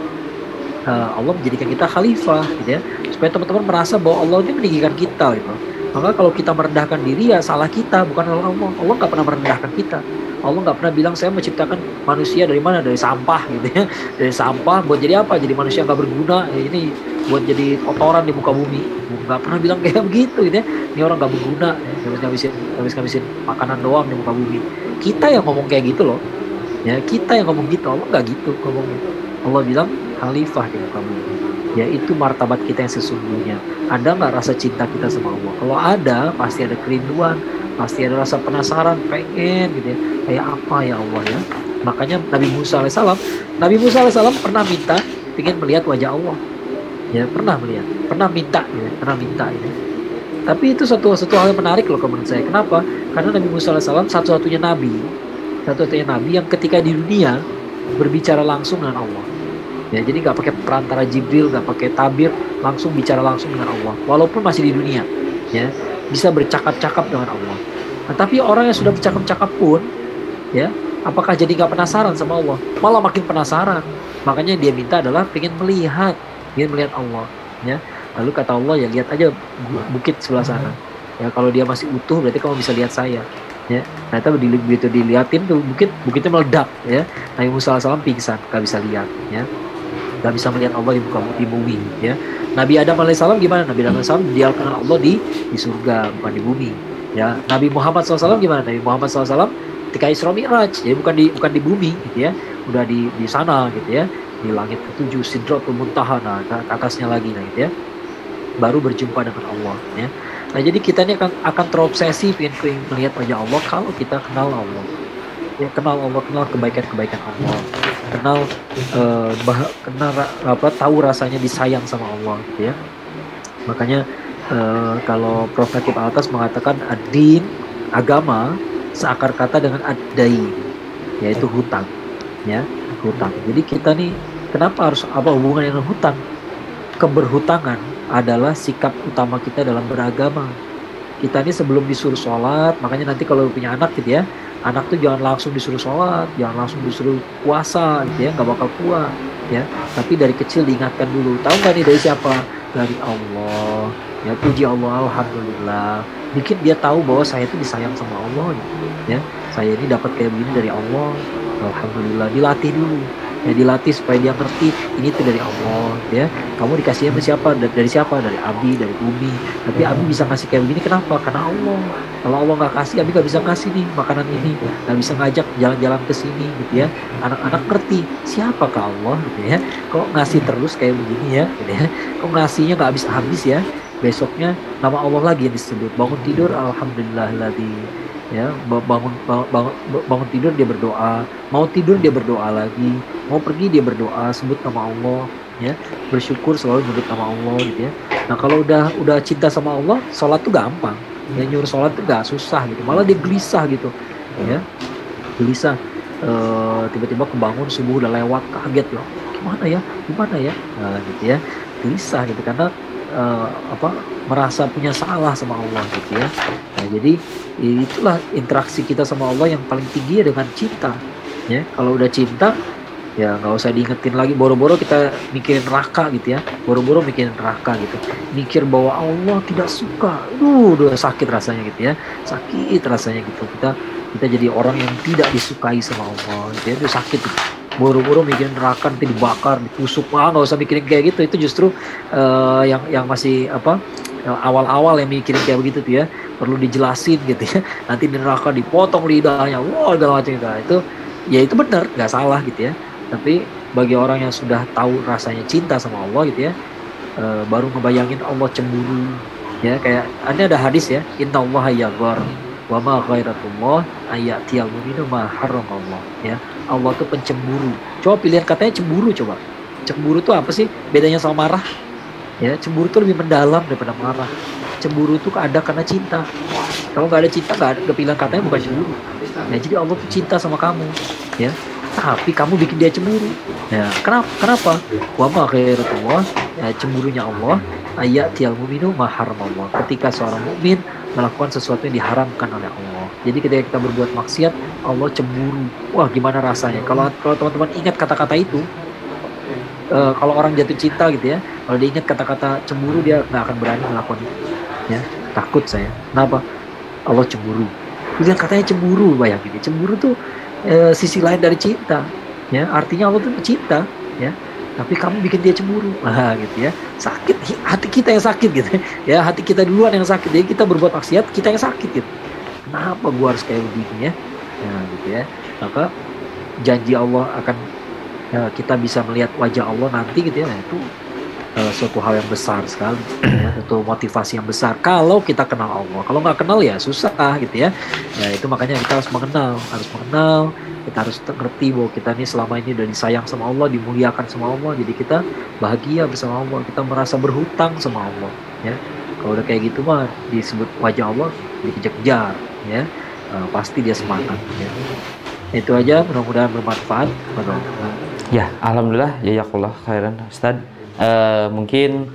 uh, Allah menjadikan kita khalifah gitu ya. Supaya teman-teman merasa bahwa Allah ini meninggikan kita gitu. Maka kalau kita merendahkan diri ya salah kita bukan Allah. Allah nggak pernah merendahkan kita. Allah nggak pernah bilang saya menciptakan manusia dari mana? Dari sampah gitu ya. Dari sampah buat jadi apa? Jadi manusia nggak berguna. Ya, ini buat jadi kotoran di muka bumi. Nggak pernah bilang kayak begitu gitu ya. Ini orang nggak berguna. Ya, habis ngabisin habis ngabisin makanan doang di muka bumi. Kita yang ngomong kayak gitu loh ya kita yang ngomong gitu Allah nggak gitu ngomongnya. Allah bilang khalifah di bumi yaitu martabat kita yang sesungguhnya. Ada nggak rasa cinta kita sama Allah? Kalau ada pasti ada kerinduan pasti ada rasa penasaran pengen gitu ya. Kayak apa ya Allah ya? Makanya Nabi Musa alaihissalam Nabi Musa alaihissalam pernah minta ingin melihat wajah Allah. Ya pernah melihat pernah minta ya pernah minta ya. Tapi itu satu satu hal yang menarik loh menurut saya. Kenapa? Karena Nabi Musa alaihissalam satu-satunya nabi satu-satunya nabi yang ketika di dunia berbicara langsung dengan Allah. Ya jadi nggak pakai perantara Jibril nggak pakai tabir langsung bicara langsung dengan Allah. Walaupun masih di dunia ya bisa bercakap-cakap dengan Allah. Nah, tapi orang yang sudah bercakap-cakap pun ya apakah jadi nggak penasaran sama Allah? Malah makin penasaran. Makanya dia minta adalah ingin melihat ingin melihat Allah ya. Lalu kata Allah ya lihat aja bukit sebelah sana ya kalau dia masih utuh berarti kamu bisa lihat saya. Ya ternyata begitu dilihatin tuh bukit bukitnya meledak ya. Nabi Musa alaihi pingsan nggak bisa lihat ya. Nggak bisa melihat Allah di muka di bumi ya. Nabi Adam alaihissalam gimana? Nabi Adam alaihissalam dia kenal Allah di di surga bukan di bumi ya. Nabi Muhammad SAW gimana? Nabi Muhammad SAW ketika Isra Mi'raj jadi bukan di bukan di bumi gitu ya. Udah di di sana gitu ya. Di langit ketujuh Sidratul Muntaha nah atasnya lagi nah gitu ya. Baru berjumpa dengan Allah ya nah jadi kita ini akan akan terobsesi ingin melihat wajah Allah kalau kita kenal Allah. Ya kenal Allah kenal kebaikan-kebaikan Allah. Kenal uh, bah, kenal apa tahu rasanya disayang sama Allah gitu ya. Makanya uh, kalau Prof. Nakib Atas mengatakan adin agama seakar kata dengan adai yaitu hutang ya hutang. Jadi kita nih kenapa harus apa hubungan dengan hutang? Keberhutangan adalah sikap utama kita dalam beragama kita ini sebelum disuruh sholat makanya nanti kalau punya anak gitu ya anak tuh jangan langsung disuruh sholat, jangan langsung disuruh puasa gitu ya, nggak bakal kuat ya. Tapi dari kecil diingatkan dulu. Tahu nggak nih dari siapa? Dari Allah. Ya puji Allah, alhamdulillah. Bikin dia tahu bahwa saya itu disayang sama Allah ya. Saya ini dapat kayak begini dari Allah. Alhamdulillah. Dilatih dulu ya dilatih supaya dia ngerti ini tuh dari Allah ya. Kamu dikasihnya dari siapa? Dari siapa? Dari Abi dari Umi. Tapi Abi bisa kasih kayak begini kenapa? Karena Allah. Kalau Allah nggak kasih Abi nggak bisa kasih nih makanan ini. Nggak bisa ngajak jalan-jalan ke sini gitu ya. Anak-anak ngerti siapa ke Allah gitu ya. Kok ngasih terus kayak begini ya gitu ya. Kok ngasihnya nggak habis-habis ya besoknya nama Allah lagi yang disebut. Bangun tidur Alhamdulillah lagi ya bangun bangun bangun tidur dia berdoa mau tidur dia berdoa lagi mau pergi dia berdoa sebut nama Allah ya bersyukur selalu nyebut nama Allah gitu ya. Nah kalau udah udah cinta sama Allah sholat tuh gampang. Ya nyuruh sholat tuh gak susah gitu. Malah dia gelisah gitu. Ya gelisah. Eh, tiba-tiba kebangun subuh udah lewat kaget loh gimana ya? Gimana ya? Nah, gitu ya. Gelisah gitu. Karena uh, apa merasa punya salah sama Allah gitu ya. Nah jadi itulah interaksi kita sama Allah yang paling tinggi ya dengan cinta ya. Kalau udah cinta ya nggak usah diingetin lagi. Boro-boro kita mikirin neraka gitu ya. Boro-boro mikirin neraka gitu. Mikir bahwa Allah tidak suka. Duh udah sakit rasanya gitu ya. Sakit rasanya gitu. Kita kita jadi orang yang tidak disukai sama Allah gitu ya. Itu sakit boro-boro mikirin neraka nanti dibakar ditusuk. Ah nggak usah mikirin kayak gitu. Itu justru uh, yang yang masih apa awal-awal yang mikirin kayak begitu tuh ya. Perlu dijelasin gitu ya. Nanti neraka dipotong lidahnya. Wah segala macam itu. Ya itu benar nggak salah gitu ya. Tapi bagi orang yang sudah tahu rasanya cinta sama Allah gitu ya e, baru ngebayangin Allah cemburu ya. Kayak ini ada hadis ya inna Allah yaghar wa ma ghairatullah ayatiyal mu'minu ma Allah ya Allah tuh pencemburu coba pilihan katanya cemburu coba cemburu tuh apa sih bedanya sama marah Ya, cemburu itu lebih mendalam daripada marah. Cemburu itu ada karena cinta. Kalau nggak ada cinta, nggak ada kepilah katanya bukan cemburu. Ya, jadi Allah tuh cinta sama kamu. Ya, tapi kamu bikin dia cemburu. Ya, kenapa? Kenapa? Wa ma khairatullah, ya, cemburunya Allah ayat tial muminu Allah. Ketika seorang mukmin melakukan sesuatu yang diharamkan oleh Allah. Jadi ketika kita berbuat maksiat, Allah cemburu. Wah, gimana rasanya? Kalau kalau teman-teman ingat kata-kata itu, uh, kalau orang jatuh cinta gitu ya, kalau dia ingat kata-kata cemburu dia nggak akan berani melakukan itu. Ya, takut saya. Kenapa? Allah cemburu. Lihat katanya cemburu, bayangin. Cemburu tuh uh, sisi lain dari cinta. Ya, artinya Allah tuh cinta. Ya, tapi kamu bikin dia cemburu. Ah gitu ya. Sakit hati kita yang sakit gitu ya. Hati kita duluan yang sakit. Jadi kita berbuat maksiat kita yang sakit gitu. Kenapa gua harus kayak begini ya? Nah gitu ya. Maka janji Allah akan ya, kita bisa melihat wajah Allah nanti gitu ya. Nah, itu uh, suatu hal yang besar sekali. Ya, motivasi yang besar. Kalau kita kenal Allah. Kalau nggak kenal ya susah gitu ya. Ya itu makanya kita harus mengenal. Harus mengenal. Kita harus ngerti bahwa kita ini selama ini udah disayang sama Allah dimuliakan sama Allah. Jadi kita bahagia bersama Allah. Kita merasa berhutang sama Allah ya. Kalau udah kayak gitu mah disebut wajah Allah dikejar-kejar ya. Uh, pasti dia semangat ya. itu aja. Mudah-mudahan bermanfaat. Ya alhamdulillah. Ya khairan Ustaz uh, mungkin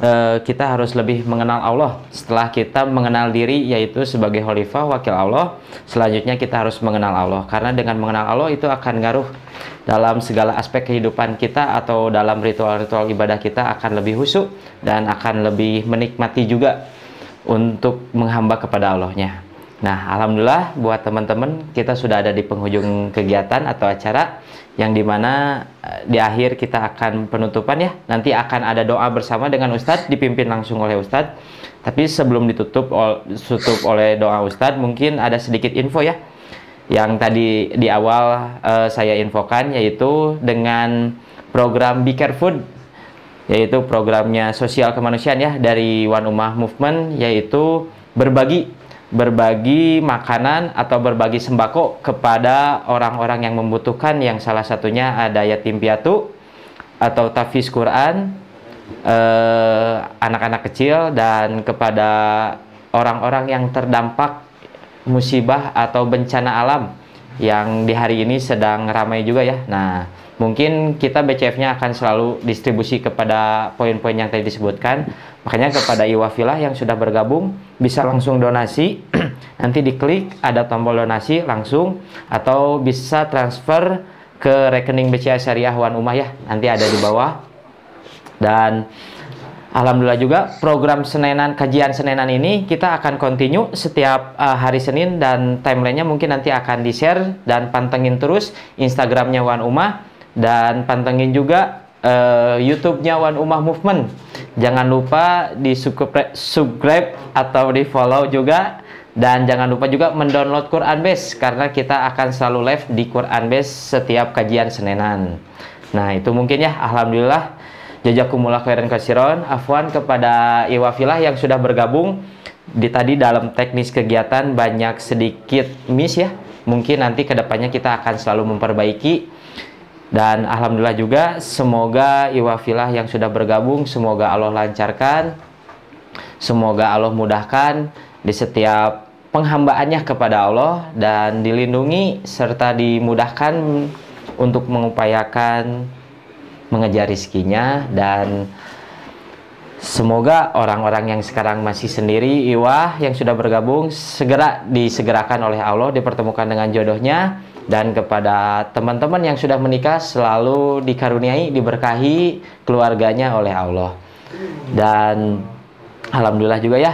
uh, kita harus lebih mengenal Allah. Setelah kita mengenal diri yaitu sebagai khalifah wakil Allah selanjutnya kita harus mengenal Allah. Karena dengan mengenal Allah itu akan ngaruh dalam segala aspek kehidupan kita atau dalam ritual-ritual ibadah kita akan lebih husuk dan akan lebih menikmati juga untuk menghamba kepada Allahnya. Nah, alhamdulillah buat teman-teman kita sudah ada di penghujung kegiatan atau acara yang di mana eh, di akhir kita akan penutupan ya. Nanti akan ada doa bersama dengan Ustadz dipimpin langsung oleh Ustadz. Tapi sebelum ditutup tutup oleh doa Ustadz mungkin ada sedikit info ya yang tadi di awal uh, saya infokan yaitu dengan program Be Care Food yaitu programnya sosial kemanusiaan ya dari One Ummah Movement yaitu berbagi berbagi makanan atau berbagi sembako kepada orang-orang yang membutuhkan yang salah satunya ada yatim piatu atau tafiz Quran eh, anak-anak kecil dan kepada orang-orang yang terdampak musibah atau bencana alam yang di hari ini sedang ramai juga ya. Nah, mungkin kita BCF-nya akan selalu distribusi kepada poin-poin yang tadi disebutkan Makanya kepada Iwafilah yang sudah bergabung bisa langsung donasi. Nanti diklik ada tombol donasi langsung atau bisa transfer ke rekening BCA Syariah Wan ya. Nanti ada di bawah. Dan Alhamdulillah juga program Senenan kajian Senenan ini kita akan continue setiap uh, hari Senin dan timelinenya mungkin nanti akan di-share dan pantengin terus Instagramnya Wan Umah dan pantengin juga uh, YouTube-nya One Ummah Movement. Jangan lupa di subscribe atau di follow juga dan jangan lupa juga mendownload Quran Base karena kita akan selalu live di Quran Base setiap kajian Senenan. Nah, itu mungkin ya alhamdulillah jazakumullah khairan kasiron afwan kepada Iwafilah yang sudah bergabung di tadi dalam teknis kegiatan banyak sedikit miss ya. Mungkin nanti ke depannya kita akan selalu memperbaiki dan alhamdulillah juga semoga Iwafilah yang sudah bergabung semoga Allah lancarkan, semoga Allah mudahkan di setiap penghambaannya kepada Allah dan dilindungi serta dimudahkan untuk mengupayakan mengejar rizkinya. Dan semoga orang-orang yang sekarang masih sendiri Iwah yang sudah bergabung segera disegerakan oleh Allah dipertemukan dengan jodohnya dan kepada teman-teman yang sudah menikah selalu dikaruniai, diberkahi keluarganya oleh Allah. Dan alhamdulillah juga ya.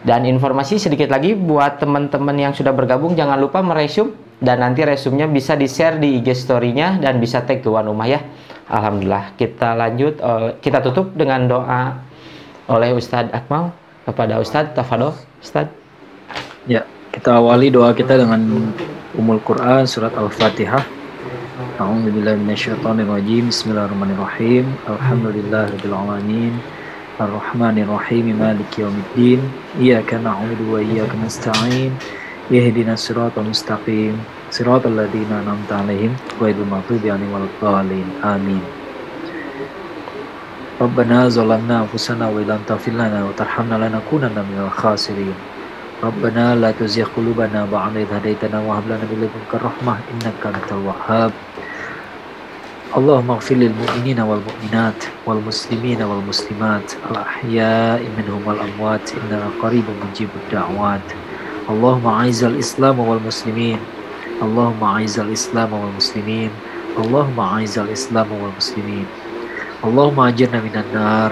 Dan informasi sedikit lagi buat teman-teman yang sudah bergabung jangan lupa meresum dan nanti resumnya bisa di-share di IG story-nya dan bisa tag ke Wan Umah ya. Alhamdulillah. Kita lanjut uh, kita tutup dengan doa oleh Ustadz Akmal kepada Ustadz Tafado. Ustadz. Ya, kita awali doa kita dengan Umul Quran Surat Al-Fatihah. A'udzubillahi minasyaitonirrajim. Bismillahirrahmanirrahim. Alhamdulillahirabbil alamin. Arrahmanirrahim. Maliki yaumiddin. Iyyaka na'budu wa iyyaka nasta'in. Ihdinas siratal mustaqim. Siratal ladzina an'amta 'alaihim ghairil maghdubi 'alaihim waladdallin. Amin. Rabbana zalamna anfusana wa illam taghfir lana wa tarhamna lanakunanna minal khasirin. ربنا لا تزغ قلوبنا بعد إذ هديتنا وهب لنا من لدنك الرحمة إنك أنت الوهاب اللهم اغفر للمؤمنين والمؤمنات والمسلمين والمسلمات الأحياء منهم والأموات إننا قريب مجيب الدعوات اللهم أعز الإسلام والمسلمين اللهم أعز الإسلام والمسلمين اللهم أعز الإسلام والمسلمين اللهم أجرنا من النار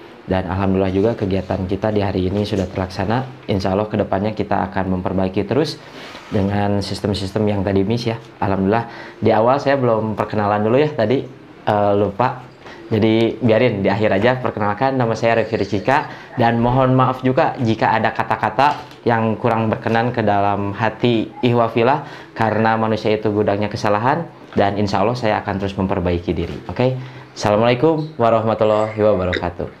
dan alhamdulillah juga kegiatan kita di hari ini sudah terlaksana. Insya Allah ke depannya kita akan memperbaiki terus dengan sistem-sistem yang tadi miss ya. Alhamdulillah di awal saya belum perkenalan dulu ya tadi uh, lupa. Jadi biarin di akhir aja perkenalkan nama saya Revi Rizika dan mohon maaf juga jika ada kata-kata yang kurang berkenan ke dalam hati ihwafilah karena manusia itu gudangnya kesalahan dan insya Allah saya akan terus memperbaiki diri. Oke, okay? Assalamualaikum warahmatullahi wabarakatuh.